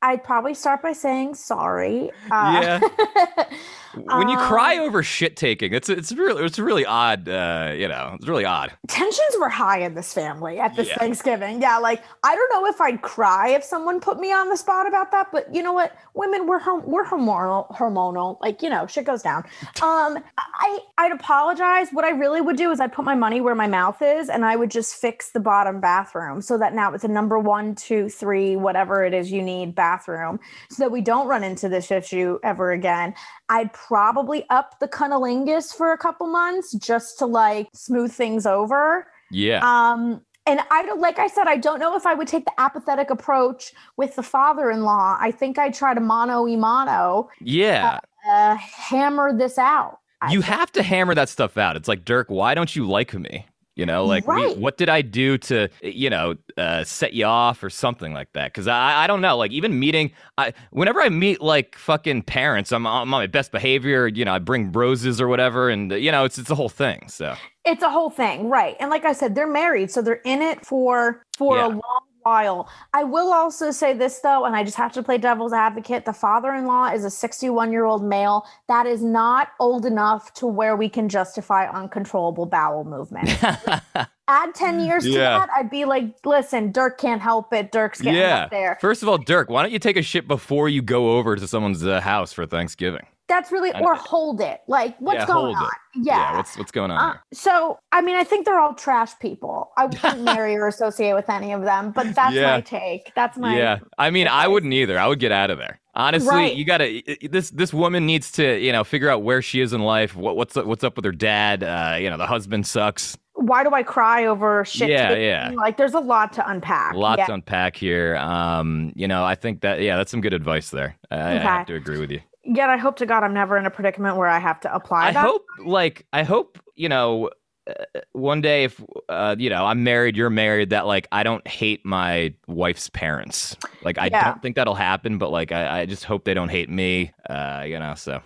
I'd probably start by saying sorry. Uh, When you cry Um, over shit taking, it's it's really it's really odd. Uh, you know, it's really odd. tensions were high in this family at this Yeah. Thanksgiving. Yeah, like I don't know if I'd cry if someone put me on the spot about that, but you know what? Women, we're hom- we're hormonal, hormonal. Like you know, shit goes down. Um, I I'd apologize. What I really would do is I'd put my money where my mouth is, and I would just fix the bottom bathroom so that now it's a number one, two, three, whatever it is you need bathroom, so that we don't run into this issue ever again. I'd probably up the cunnilingus for a couple months just to like smooth things over. Yeah, Um, and I don't, like I said, I don't know if I would take the apathetic approach with the father-in-law. I think I'd try to mano y mano, yeah. uh, hammer this out. You have to hammer that stuff out. It's like Dirk, why don't you like me? You know, like we- what did I do to you know uh, set you off or something like that? Because I I don't know. Like even meeting, I whenever I meet like fucking parents, I'm, I'm on my best behavior. You know, I bring roses or whatever, and you know it's it's a whole thing. So It's a whole thing, right? And like I said, they're married, so they're in it for for Yeah. a long while. I will also say this though, and I just have to play devil's advocate. The father-in-law is a 61-year-old male that is not old enough to where we can justify uncontrollable bowel movement. Add 10 years to Yeah. that, I'd be like, listen, Dirk can't help it. Dirk's getting yeah. up there. First of all, Dirk, why don't you take a shit before you go over to someone's uh, house for Thanksgiving? That's really or hold it. Like, what's Yeah, going on? it. Yeah. what's what's going on Uh, so, I mean, I think they're all trash people. I wouldn't marry or associate with any of them, but that's Yeah. my take. That's my yeah, I mean, I wouldn't either. I would get out of there. Honestly, Right. you gotta. This this woman needs to, you know, figure out where she is in life. What what's up, what's up with her dad? Uh, you know, the husband sucks. Why do I cry over shit? Yeah, yeah. Like, there's a lot to unpack. A lot yeah. to unpack here. Um, you know, I think that yeah, that's some good advice there. I, I have to agree with you. Yet, I hope to God I'm never in a predicament where I have to apply I that. hope, like, I hope, you know, uh, one day if uh, you know I'm married, you're married, that like I don't hate my wife's parents. Like I Yeah. don't think that'll happen, but like I, I just hope they don't hate me. Uh, you know, so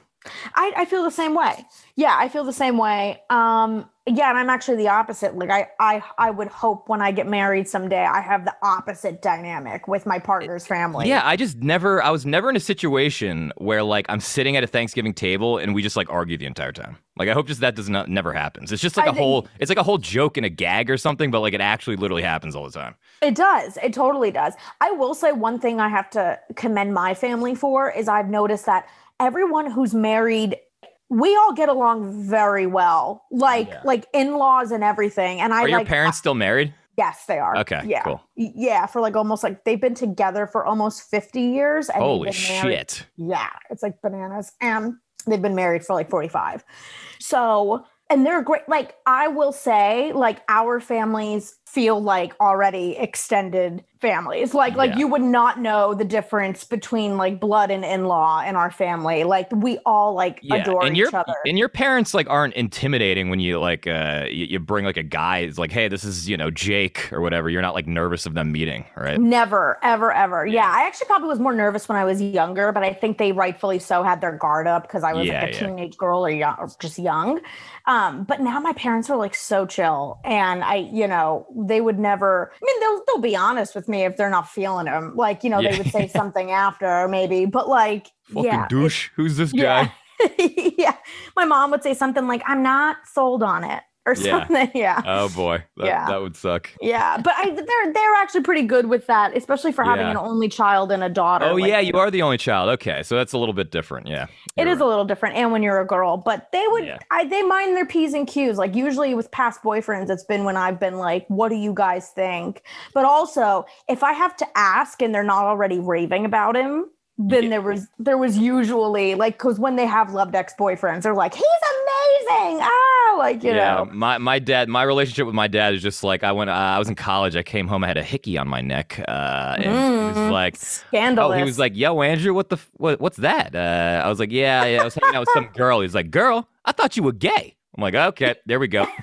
I, I feel the same way. Yeah, I feel the same way. Um, yeah, and I'm actually the opposite. Like I, I, I would hope when I get married someday, I have the opposite dynamic with my partner's family. yeah, I just never I was never in a situation where like I'm sitting at a Thanksgiving table and we just like argue the entire time. Like I hope just that does not never happens. It's just like I a think- whole it's like a whole joke and a gag or something, but like it actually literally happens all the time. It does. It totally does. I will say one thing I have to commend my family for is I've noticed that everyone who's married, we all get along very well. Like Yeah. like in-laws and everything. And I Are your like parents still married? yes, they are. Okay, Yeah. cool. Yeah, for like almost like they've been together for almost 50 years. And Holy shit. Yeah, it's like bananas. And they've been married for like 45. So, and they're great. Like, I will say, like, our families feel like already extended families. Like, like Yeah. you would not know the difference between like blood and in-law in our family. Like, we all like adore and each your other. and your parents like aren't intimidating when you like uh you, you bring like a guy. It's like, hey, this is you know Jake or whatever. You're not like nervous of them meeting, right? Never, ever, ever. Yeah, I actually probably was more nervous when I was younger, but I think they rightfully so had their guard up because I was Yeah, like a yeah. teenage girl or, young, or just young. Um, but now my parents are like so chill, and I, you know, they would never. I mean, they'll they'll be honest with me if they're not feeling them. Like, you know, Yeah. they would say something after maybe, but like, Fucking yeah, douche. Who's this guy? yeah, yeah. My mom would say something like, "I'm not sold on it," or Yeah. something. Yeah. Oh boy, that, Yeah. that would suck. Yeah, but I, they're they're actually pretty good with that, especially for having Yeah. an only child and a daughter. Oh Like, yeah, you are the only child. Okay, so that's a little bit different. Yeah, It is a little different, and when you're a girl, but they would, Yeah. I they mind their p's and q's. Like usually with past boyfriends, it's been when I've been like, "What do you guys think?" But also, if I have to ask and they're not already raving about him, then Yeah. there was there was usually like because when they have loved ex boyfriends, they're like, "He's amazing!" Ah, like you yeah, know, my my dad, my relationship with my dad is just like I went. Uh, I was in college. I came home. I had a hickey on my neck, uh, and he was Mm, like, scandalous. Oh, he was like, "Yo, Andrew, what the what, what's that?" Uh, I was like, "Yeah, yeah, I was hanging out with some girl." He's like, "Girl, I thought you were gay." I'm like, "Okay, there we go."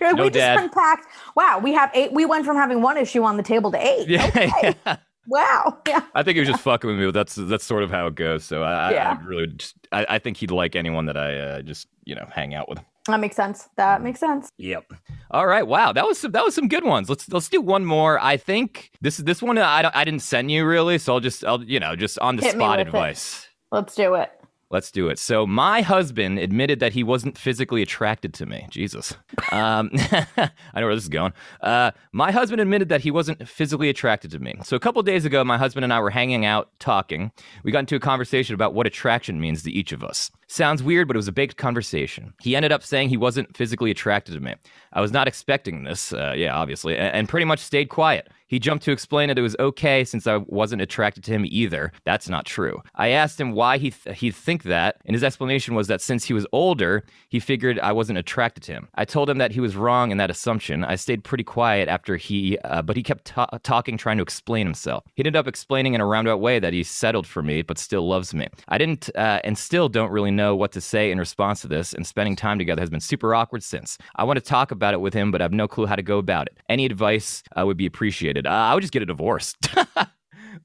No we dad. just unpacked. Wow, we have eight. We went from having one issue on the table to eight. Yeah, Okay. yeah. Wow. Yeah. I think he was just fucking with me, but that's that's sort of how it goes. So I, I- Yeah. I really just I, I think he'd like anyone that I uh, just you know hang out with. That makes sense. That makes sense. Yep. All right. Wow. That was some, that was some good ones. Let's let's do one more. I think this is this one I don't, I didn't send you really, so I'll just I'll you know just on the Hit spot with it. advice. Let's do it. Let's do it. So my husband admitted that he wasn't physically attracted to me. Jesus. Um, I know where this is going. Uh, my husband admitted that he wasn't physically attracted to me. So a couple days ago, my husband and I were hanging out talking. We got into a conversation about what attraction means to each of us. Sounds weird, but it was a baked conversation. He ended up saying he wasn't physically attracted to me. I was not expecting this, uh, yeah, obviously, a- and pretty much stayed quiet. He jumped to explain that it was okay since I wasn't attracted to him either. That's not true. I asked him why he th- he'd think that, and his explanation was that since he was older, he figured I wasn't attracted to him. I told him that he was wrong in that assumption. I stayed pretty quiet after he, uh, but he kept ta- talking, trying to explain himself. He ended up explaining in a roundabout way that he settled for me, but still loves me. I didn't, uh, and still don't really know what to say in response to this, and spending time together has been super awkward since. I want to talk about it with him, but I have no clue how to go about it. Any advice uh, would be appreciated. Uh, I would just get a divorce.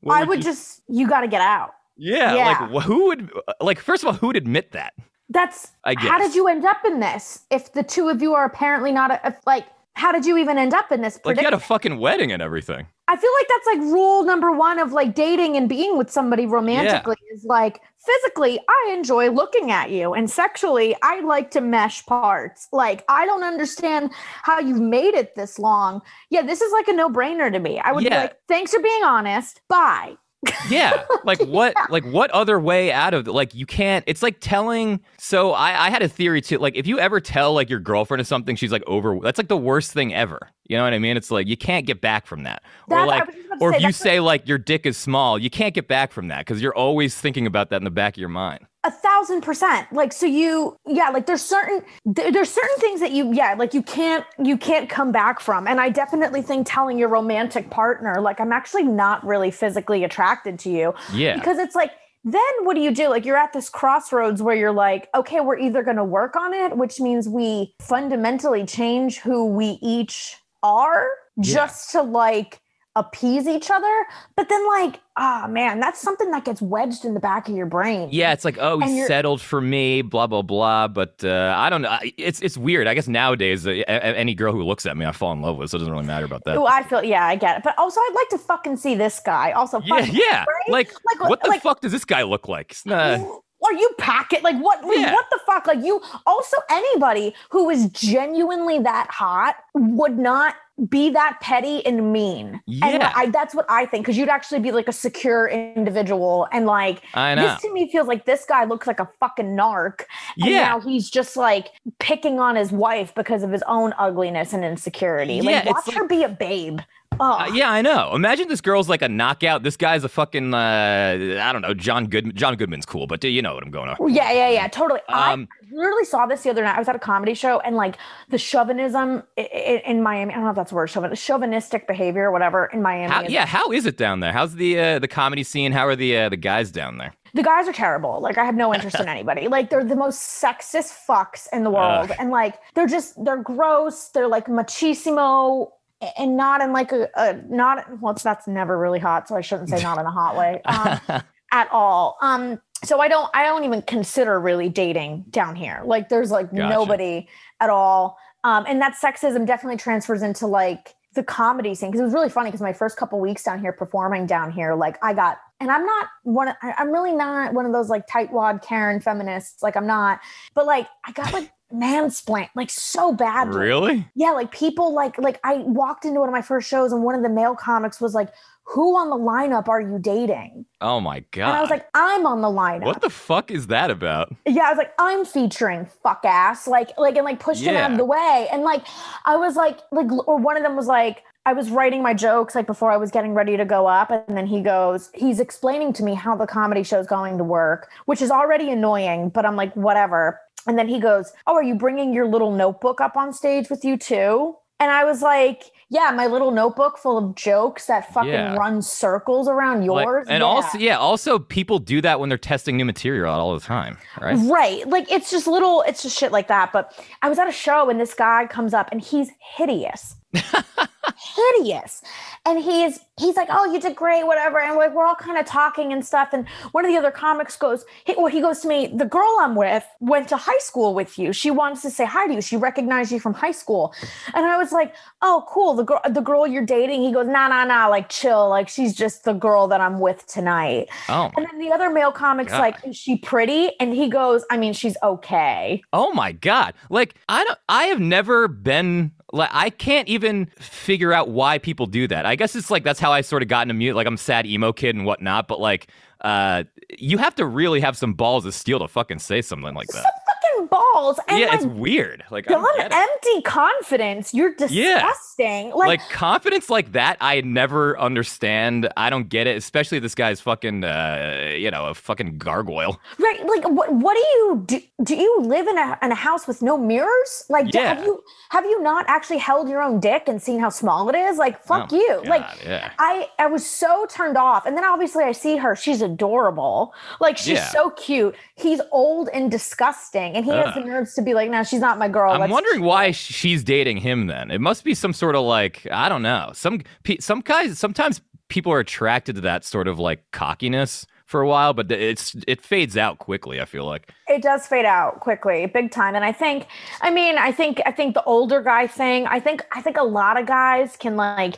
I would you- just, you got to get out. yeah, Yeah. like who would like first of all who would admit that? That's I guess. how did you end up in this? If the two of you are apparently not a, if, like, how did you even end up in this Like you had a fucking wedding and everything. I feel like that's like rule number one of like dating and being with somebody romantically is like physically, I enjoy looking at you, and sexually, I like to mesh parts. Like, I don't understand how you've made it this long. Yeah, this is like a no brainer to me. I would be like, thanks for being honest. Bye. Yeah. Like what like what other way out of like you can't it's like telling so I, I had a theory too. Like if you ever tell like your girlfriend or something she's like over that's like the worst thing ever. You know what I mean? It's like you can't get back from that. Or That's- I like was just about to or say, if you that's say like your dick is small, you can't get back from that because you're always thinking about that in the back of your mind. A thousand percent like so you yeah like there's certain there, there's certain things that you yeah like you can't you can't come back from and i definitely think telling your romantic partner like i'm actually not really physically attracted to you Yeah. because it's like then what do you do? Like you're at this crossroads where you're like, okay, we're either going to work on it, which means we fundamentally change who we each are Yeah. just to like appease each other. But then like, ah man, that's something that gets wedged in the back of your brain. Yeah, it's like, oh, he settled for me, blah blah blah. But uh, I don't know. It's it's weird. I guess nowadays, uh, any girl who looks at me, I fall in love with. So it doesn't really matter about that. Ooh, I feel yeah, I get it. But also I'd like to fucking see this guy. Also Yeah, yeah. right? Like, Like, what the like- fuck does this guy look like? It's not- Are you packet? Like what? like, Yeah. What the fuck? Like you? Also, anybody who is genuinely that hot would not be that petty and mean. And Yeah. I, that's what I think. Because you'd actually be like a secure individual, and like I know. this to me feels like this guy looks like a fucking narc. And Yeah. now he's just like picking on his wife because of his own ugliness and insecurity. Yeah, Like watch like- her be a babe. Oh, Uh, yeah, I know. Imagine this girl's like a knockout. This guy's a fucking uh, I don't know. John Good John Goodman's cool, but uh, you know what I'm going on. Yeah, yeah, yeah, totally. Um, I literally saw this the other night. I was at a comedy show, and like the chauvinism i- i- in Miami. I don't know if that's a word, chauvin, chauvinistic behavior, whatever, in Miami. How, yeah, how is it down there? How's the uh, the comedy scene? How are the uh, the guys down there? the guys are terrible. Like I have no interest in anybody. Like they're the most sexist fucks in the world, Ugh. and like they're just they're gross. They're like machismo. And not in like a, a not well, that's never really hot, so I shouldn't say not in a hot way. Um, at all. Um, so I don't I don't even consider really dating down here. Like there's like Gotcha. nobody at all. Um, and that sexism definitely transfers into like the comedy scene because it was really funny because my first couple weeks down here performing down here, like I got and I'm not one. I- I'm really not one of those like tightwad Karen feminists. Like I'm not, but like I got like mansplained like so badly. really? Yeah, like people like like I walked into one of my first shows and one of the male comics was like, "Who on the lineup are you dating?" Oh my god! And I was like, "I'm on the lineup." what the fuck is that about? yeah, I was like, "I'm featuring fuck ass," like like and like pushed him out of the way, and like I was like like or one of them was like. I was writing my jokes like before I was getting ready to go up. And then he goes, he's explaining to me how the comedy show's going to work, which is already annoying, but I'm like, whatever. And then he goes, Oh, are you bringing your little notebook up on stage with you too? And I was like, Yeah, my little notebook full of jokes that fucking Yeah. run circles around Like- yours. and Yeah. also, yeah, also people do that when they're testing new material out all the time, right? Right. Like it's just little, it's just shit like that. But I was at a show and this guy comes up and he's hideous. hideous. And he's he's like, Oh, you did great, whatever. And like we're all kind of talking and stuff. And one of the other comics goes, he, or he goes to me, the girl I'm with went to high school with you. She wants to say hi to you. She recognized you from high school. And I was like, Oh, cool. The girl the girl you're dating. He goes, nah, nah, nah, like chill. Like she's just the girl that I'm with tonight. Oh, And then the other male comic's God. like, "Is she pretty?" And he goes, "I mean, she's okay." oh my god! Like I don't, I have never been like I can't even figure out why people do that. I guess it's like that's how I sort of got into mute. Like I'm sad emo kid and whatnot, but like, uh, you have to really have some balls of steel to fucking say something like that. Balls and yeah, like it's weird. Like I dumb, don't get it. empty confidence. You're Yeah. disgusting. like, Like, confidence like that i never understand i don't get it especially this guy's fucking uh you know a fucking gargoyle right? Like, what? What do you do? Do you live in a in a house with no mirrors? Like, do- Yeah. have you have you not actually held your own dick and seen how small it is? Like, fuck Oh you. like. Yeah I, I was so turned off. And then obviously I see her. She's adorable. Like she's Yeah. so cute. He's old and disgusting. And he has the nerves to be like, no, she's not my girl. i'm Let's wondering chill." why she's dating him then it must be some sort of like i don't know some some guys sometimes people are attracted to that sort of like cockiness for a while but it's it fades out quickly i feel like it does fade out quickly big time and i think i mean i think i think the older guy thing i think i think a lot of guys can like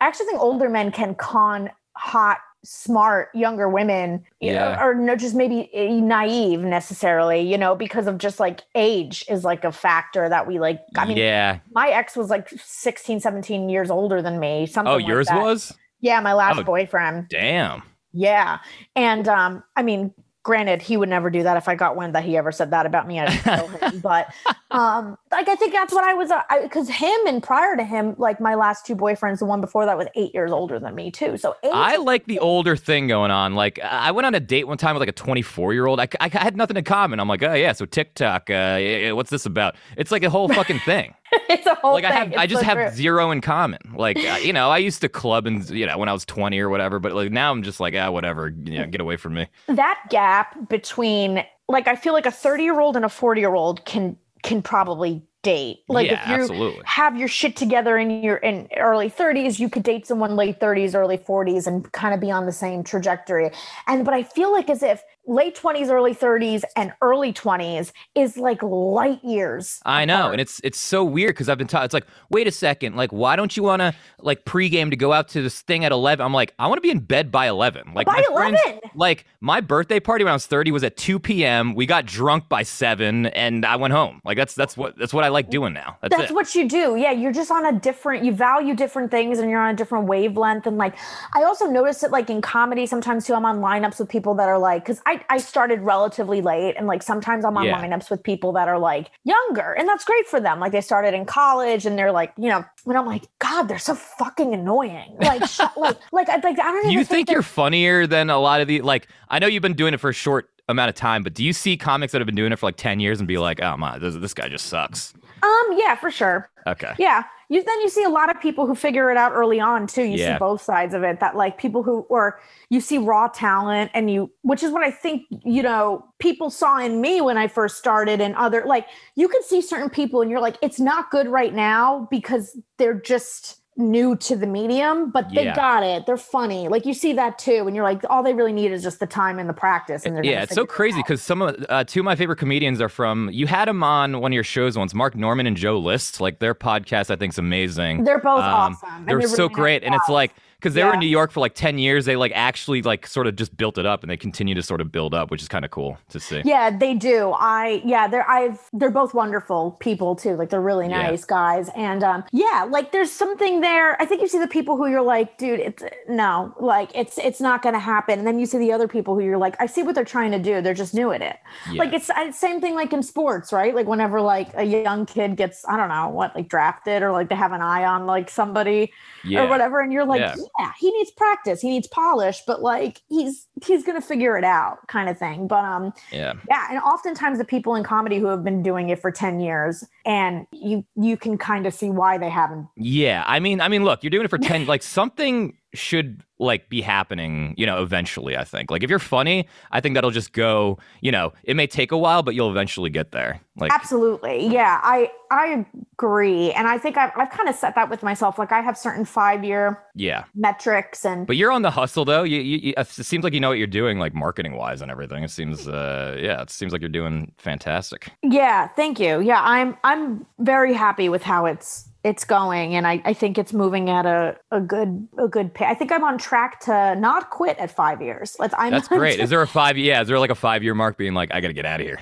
i actually think older men can con hot smart younger women you know, Yeah. or no just maybe eh, naive necessarily you know because of just like age is like a factor that we like i mean yeah my ex was like 16 17 years older than me something oh like yours that. was yeah my last Oh. boyfriend damn yeah. And um, I mean, granted, he would never do that if I got wind that he ever said that about me. I'd kill him. But um, like I think that's what I was, because uh, him and prior to him, like my last two boyfriends, the one before that was eight years older than me too. So I like the older thing going on. Like I went on a date one time with like a 24 year old. I, I had nothing in common. I'm like, oh yeah, so TikTok, uh, what's this about? It's like a whole fucking thing. it's a whole like thing. I have, it's I just so have true. zero in common. Like uh, you know, I used to club and you know when I was 20 or whatever, but like now I'm just like, ah, whatever. You know, get away from me. that gap between like I feel like a 30 year old and a 40 year old can can probably date. Like yeah, if you absolutely. have your shit together in your in early 30s, you could date someone late 30s, early 40s and kind of be on the same trajectory. And but I feel like as if late 20s, early 30s and early 20s is like light years. I know, apart. and it's it's so weird because I've been taught. It's like, wait a second, like, why don't you want to like pregame to go out to this thing at eleven? I'm like, I want to be in bed by eleven. Like By my friends- like my birthday party when I was thirty was at two p.m. We got drunk by seven, and I went home. Like that's that's what that's what I like doing now. That's, That's what you do. Yeah, you're just on a different, you value different things and you're on a different wavelength. And like, I also notice it like in comedy sometimes too. I'm on lineups with people that are like, because I, I started relatively late and like sometimes I'm on Yeah. lineups with people that are like younger and that's great for them. Like they started in college and they're like, you know, and I'm like, God, they're so fucking annoying. Like, sh- like, like, I, like, I don't even you think they're- you're funnier than a lot of the like? I know you've been doing it for a short amount of time, but do you see comics that have been doing it for like ten years and be like, oh my, this, this guy just sucks? um, yeah, for sure. Okay. Yeah. You then you see a lot of people who figure it out early on too. You Yeah. see both sides of it that like people who or you see raw talent and you which is what I think, you know, people saw in me when I first started and other like you can see certain people and you're like it's not good right now because they're just new to the medium, but they Yeah. got it. They're funny. Like you see that too and you're like all they really need is just the time and the practice and they're Yeah, it's so crazy because some of uh, two of my favorite comedians are from. You had them on one of your shows once, Mark Norman and Joe List. Like their podcast, I think is amazing. They're both Um, awesome. and They're really so nice great, and it's like because they were in New York for like ten years, they like actually like sort of just built it up, and they continue to sort of build up, which is kind of cool to see. Yeah, they do. I yeah, they're I've they're both wonderful people too. Like they're really Yeah. nice guys. And um yeah, like there's something there. I think you see the people who you're like, dude, it's no, like it's it's not gonna happen. And then you see the other people who you're like, I see what they're trying to do. They're just new at it. Yeah. Like it's it's same thing like in sports, right? Like whenever like a young kid gets, I don't know, what, like drafted or like they have an eye on like somebody yeah. or whatever and you're like Yeah. he needs practice he needs polish but like he's he's gonna figure it out kind of thing but um yeah. yeah and oftentimes the people in comedy who have been doing it for 10 years and you you can kind of see why they haven't Yeah, I mean, I mean, look, you're doing it for ten. like something should like be happening, you know, eventually. I think. Like if you're funny, I think that'll just go. You know, it may take a while, but you'll eventually get there. Like absolutely yeah i i agree and i think i've, I've kind of set that with myself like i have certain five year yeah. metrics and But you're on the hustle though. You, you, you, it seems like you know what you're doing, like marketing wise and everything. It seems, uh, yeah, it seems like you're doing fantastic. Yeah, thank you. Yeah, I'm I'm very happy with how it's it's going and I, I think it's moving at a, a good a good pace. I think I'm on track to not quit at five years. Let's I'm That's great. Is there a five? Yeah, is there like a five year mark being like, I got to get out of here?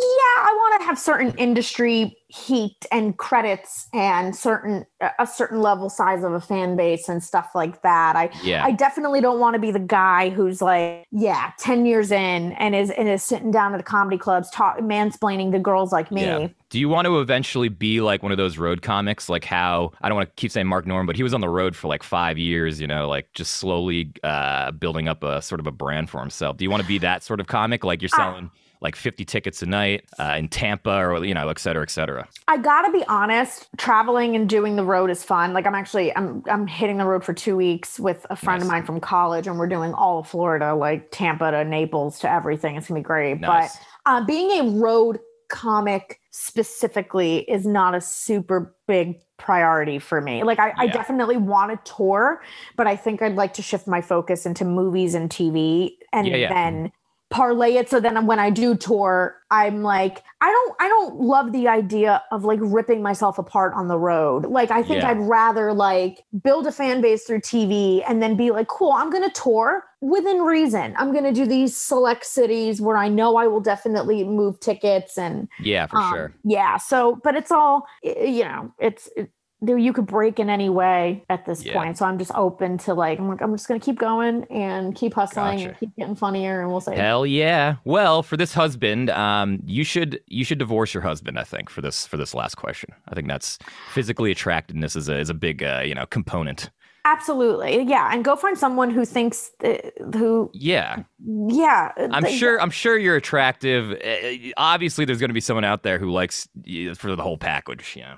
Yeah, I want to have certain industry heat and credits and certain a certain level size of a fan base and stuff like that. I Yeah. I definitely don't want to be the guy who's like, yeah, 10 years in and is and is sitting down at the comedy clubs talk mansplaining to girls like me. Yeah. Do you want to eventually be like one of those road comics, like how I don't want to keep saying Mark Norman, but he was on the road for like five years, you know, like just slowly uh, building up a sort of a brand for himself. Do you want to be that sort of comic, like you're selling like 50 tickets a night uh, in Tampa, or you know, et cetera, et cetera? I gotta be honest, traveling and doing the road is fun. Like I'm actually I'm I'm hitting the road for two weeks with a friend of mine from college, and we're doing all of Florida, like Tampa to Naples to everything. It's gonna be great. Nice. But uh, being a road comic specifically is not a super big priority for me. Like I, I definitely want to tour, but I think I'd like to shift my focus into movies and TV and Yeah, yeah. then parlay it so then when I do tour, I'm like I don't I don't love the idea of like ripping myself apart on the road. Like I think Yeah. I'd rather like build a fan base through TV and then be like, cool, I'm gonna tour within reason. I'm gonna do these select cities where I know I will definitely move tickets and Yeah, for um, sure. Yeah. So, but it's all, you know, it's, it, you could break in any way at this Yeah. point. So I'm just open to like I'm like I'm just gonna keep going and keep hustling Gotcha. and keep getting funnier and we'll say Hell yeah. Well, for this husband, um, you should you should divorce your husband. I think for this for this last question. I think that's physically attractiveness is a is a big uh, you know component. Absolutely. Yeah. And go find someone who thinks uh, who Yeah, yeah. I'm they- sure I'm sure you're attractive. Uh, obviously, there's going to be someone out there who likes you for the whole package. Yeah.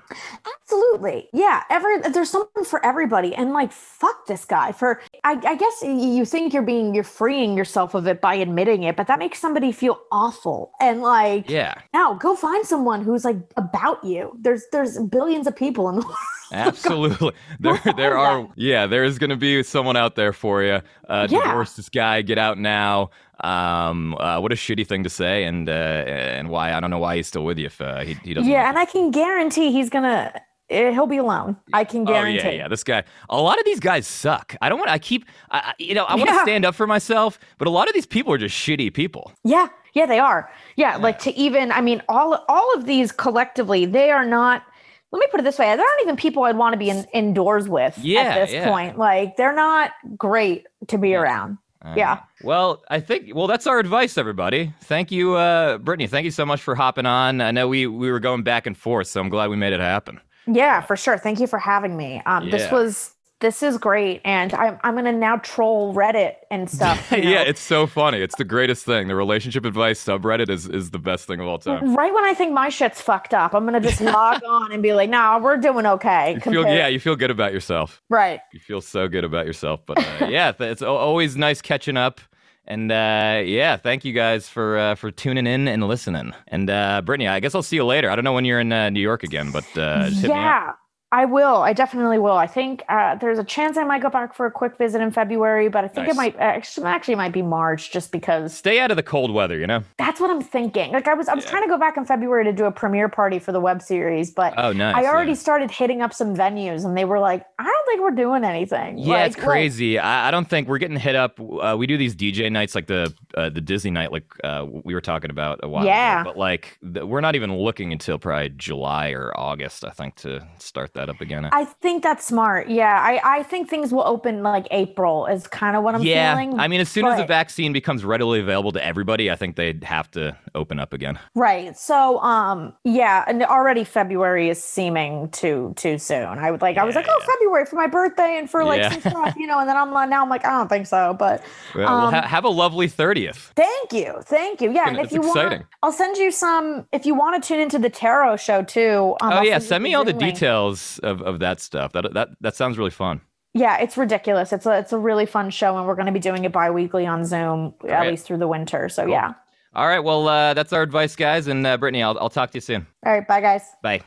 Absolutely. Yeah. Every there's someone for everybody. And like fuck this guy for I, I guess you think you're being you're freeing yourself of it by admitting it, but that makes somebody feel awful. And like Yeah. Now go find someone who's like about you. There's there's billions of people in the world. Absolutely. There, there are. Yeah, there is going to be someone out there for you. Uh, Yeah. Divorce this guy. Get out now. Um, uh, what a shitty thing to say, and uh, and why I don't know why he's still with you if uh, he he doesn't. Yeah, and I can guarantee he's gonna eh, he'll be alone. I can guarantee. Oh yeah, yeah. This guy. A lot of these guys suck. I don't want. I keep. I, you know, I want to Yeah. stand up for myself, but a lot of these people are just shitty people. Yeah, yeah, they are. Yeah, like to even, I mean, all all of these collectively, they are not. Let me put it this way: there aren't even people I'd want to be in, indoors with Yeah, at this yeah. point. Like, they're not great to be around. Uh, Yeah. Well, I think well that's our advice, everybody. Thank you, uh, Brittany. Thank you so much for hopping on. I know we we were going back and forth, so I'm glad we made it happen. Yeah, for sure. Thank you for having me. Um, this was this is great, and I'm I'm gonna now troll Reddit and stuff. you yeah, it's so funny. It's the greatest thing. The relationship advice subreddit is is the best thing of all time. Right when I think my shit's fucked up, I'm gonna just log on and be like, "No, we're doing okay." You feel yeah, you feel good about yourself. right. You feel so good about yourself. But uh, yeah, it's always nice catching up. And uh, yeah, thank you guys for uh, for tuning in and listening. And uh, Brittany, I guess I'll see you later. I don't know when you're in uh, New York again, but uh, yeah, I will. I definitely will. I think uh, there's a chance I might go back for a quick visit in February, but I think Nice. it might actually, actually might be March, just because Stay out of the cold weather, you know. that's what I'm thinking. Like I was, I was Yeah. trying to go back in February to do a premiere party for the web series, but Oh, nice. I already yeah. started hitting up some venues, and they were like, "I don't think we're doing anything." Yeah, Like, it's like, crazy. I, I don't think we're getting hit up. Uh, we do these DJ nights, like the uh, the Disney night, like uh, we were talking about a while Yeah. ago. But like, th- we're not even looking until probably July or August, I think, to start that up again. I think that's smart. Yeah, I, I think things will open like April is kind of what I'm yeah, feeling. I mean, as soon as the vaccine becomes readily available to everybody, I think they'd have to open up again. Right. So um yeah, and already February is seeming too too soon. I would like I was like, oh yeah. February for my birthday and for like Yeah. some stuff, you know, and then I'm like now I'm like, I don't think so. But Well, well, Um, ha- have a lovely thirtieth. thank you. Thank you. Yeah. And if you exciting. want I'll send you some if you want to tune into the tarot show too. Um, Oh I'll yeah, you send me all the link. details of, of that stuff. That that that sounds really fun. Yeah, it's ridiculous. It's a it's a really fun show and we're gonna be doing it bi-weekly on Zoom, at least through the winter. So Cool. yeah. All right, well, uh, that's our advice, guys. And uh, Brittany, I'll I'll talk to you soon. All right, bye guys. Bye.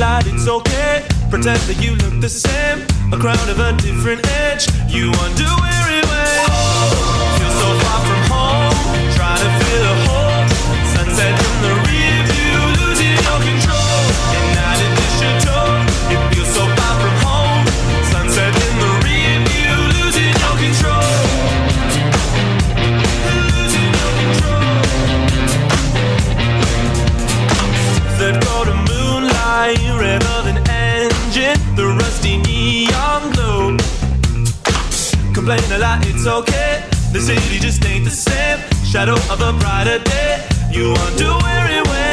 Lot, it's okay. Pretend that you look the same. A crowd of a different age. You where it Complain a lot, it's okay. The city just ain't the same. Shadow of a brighter day. You wonder where it went.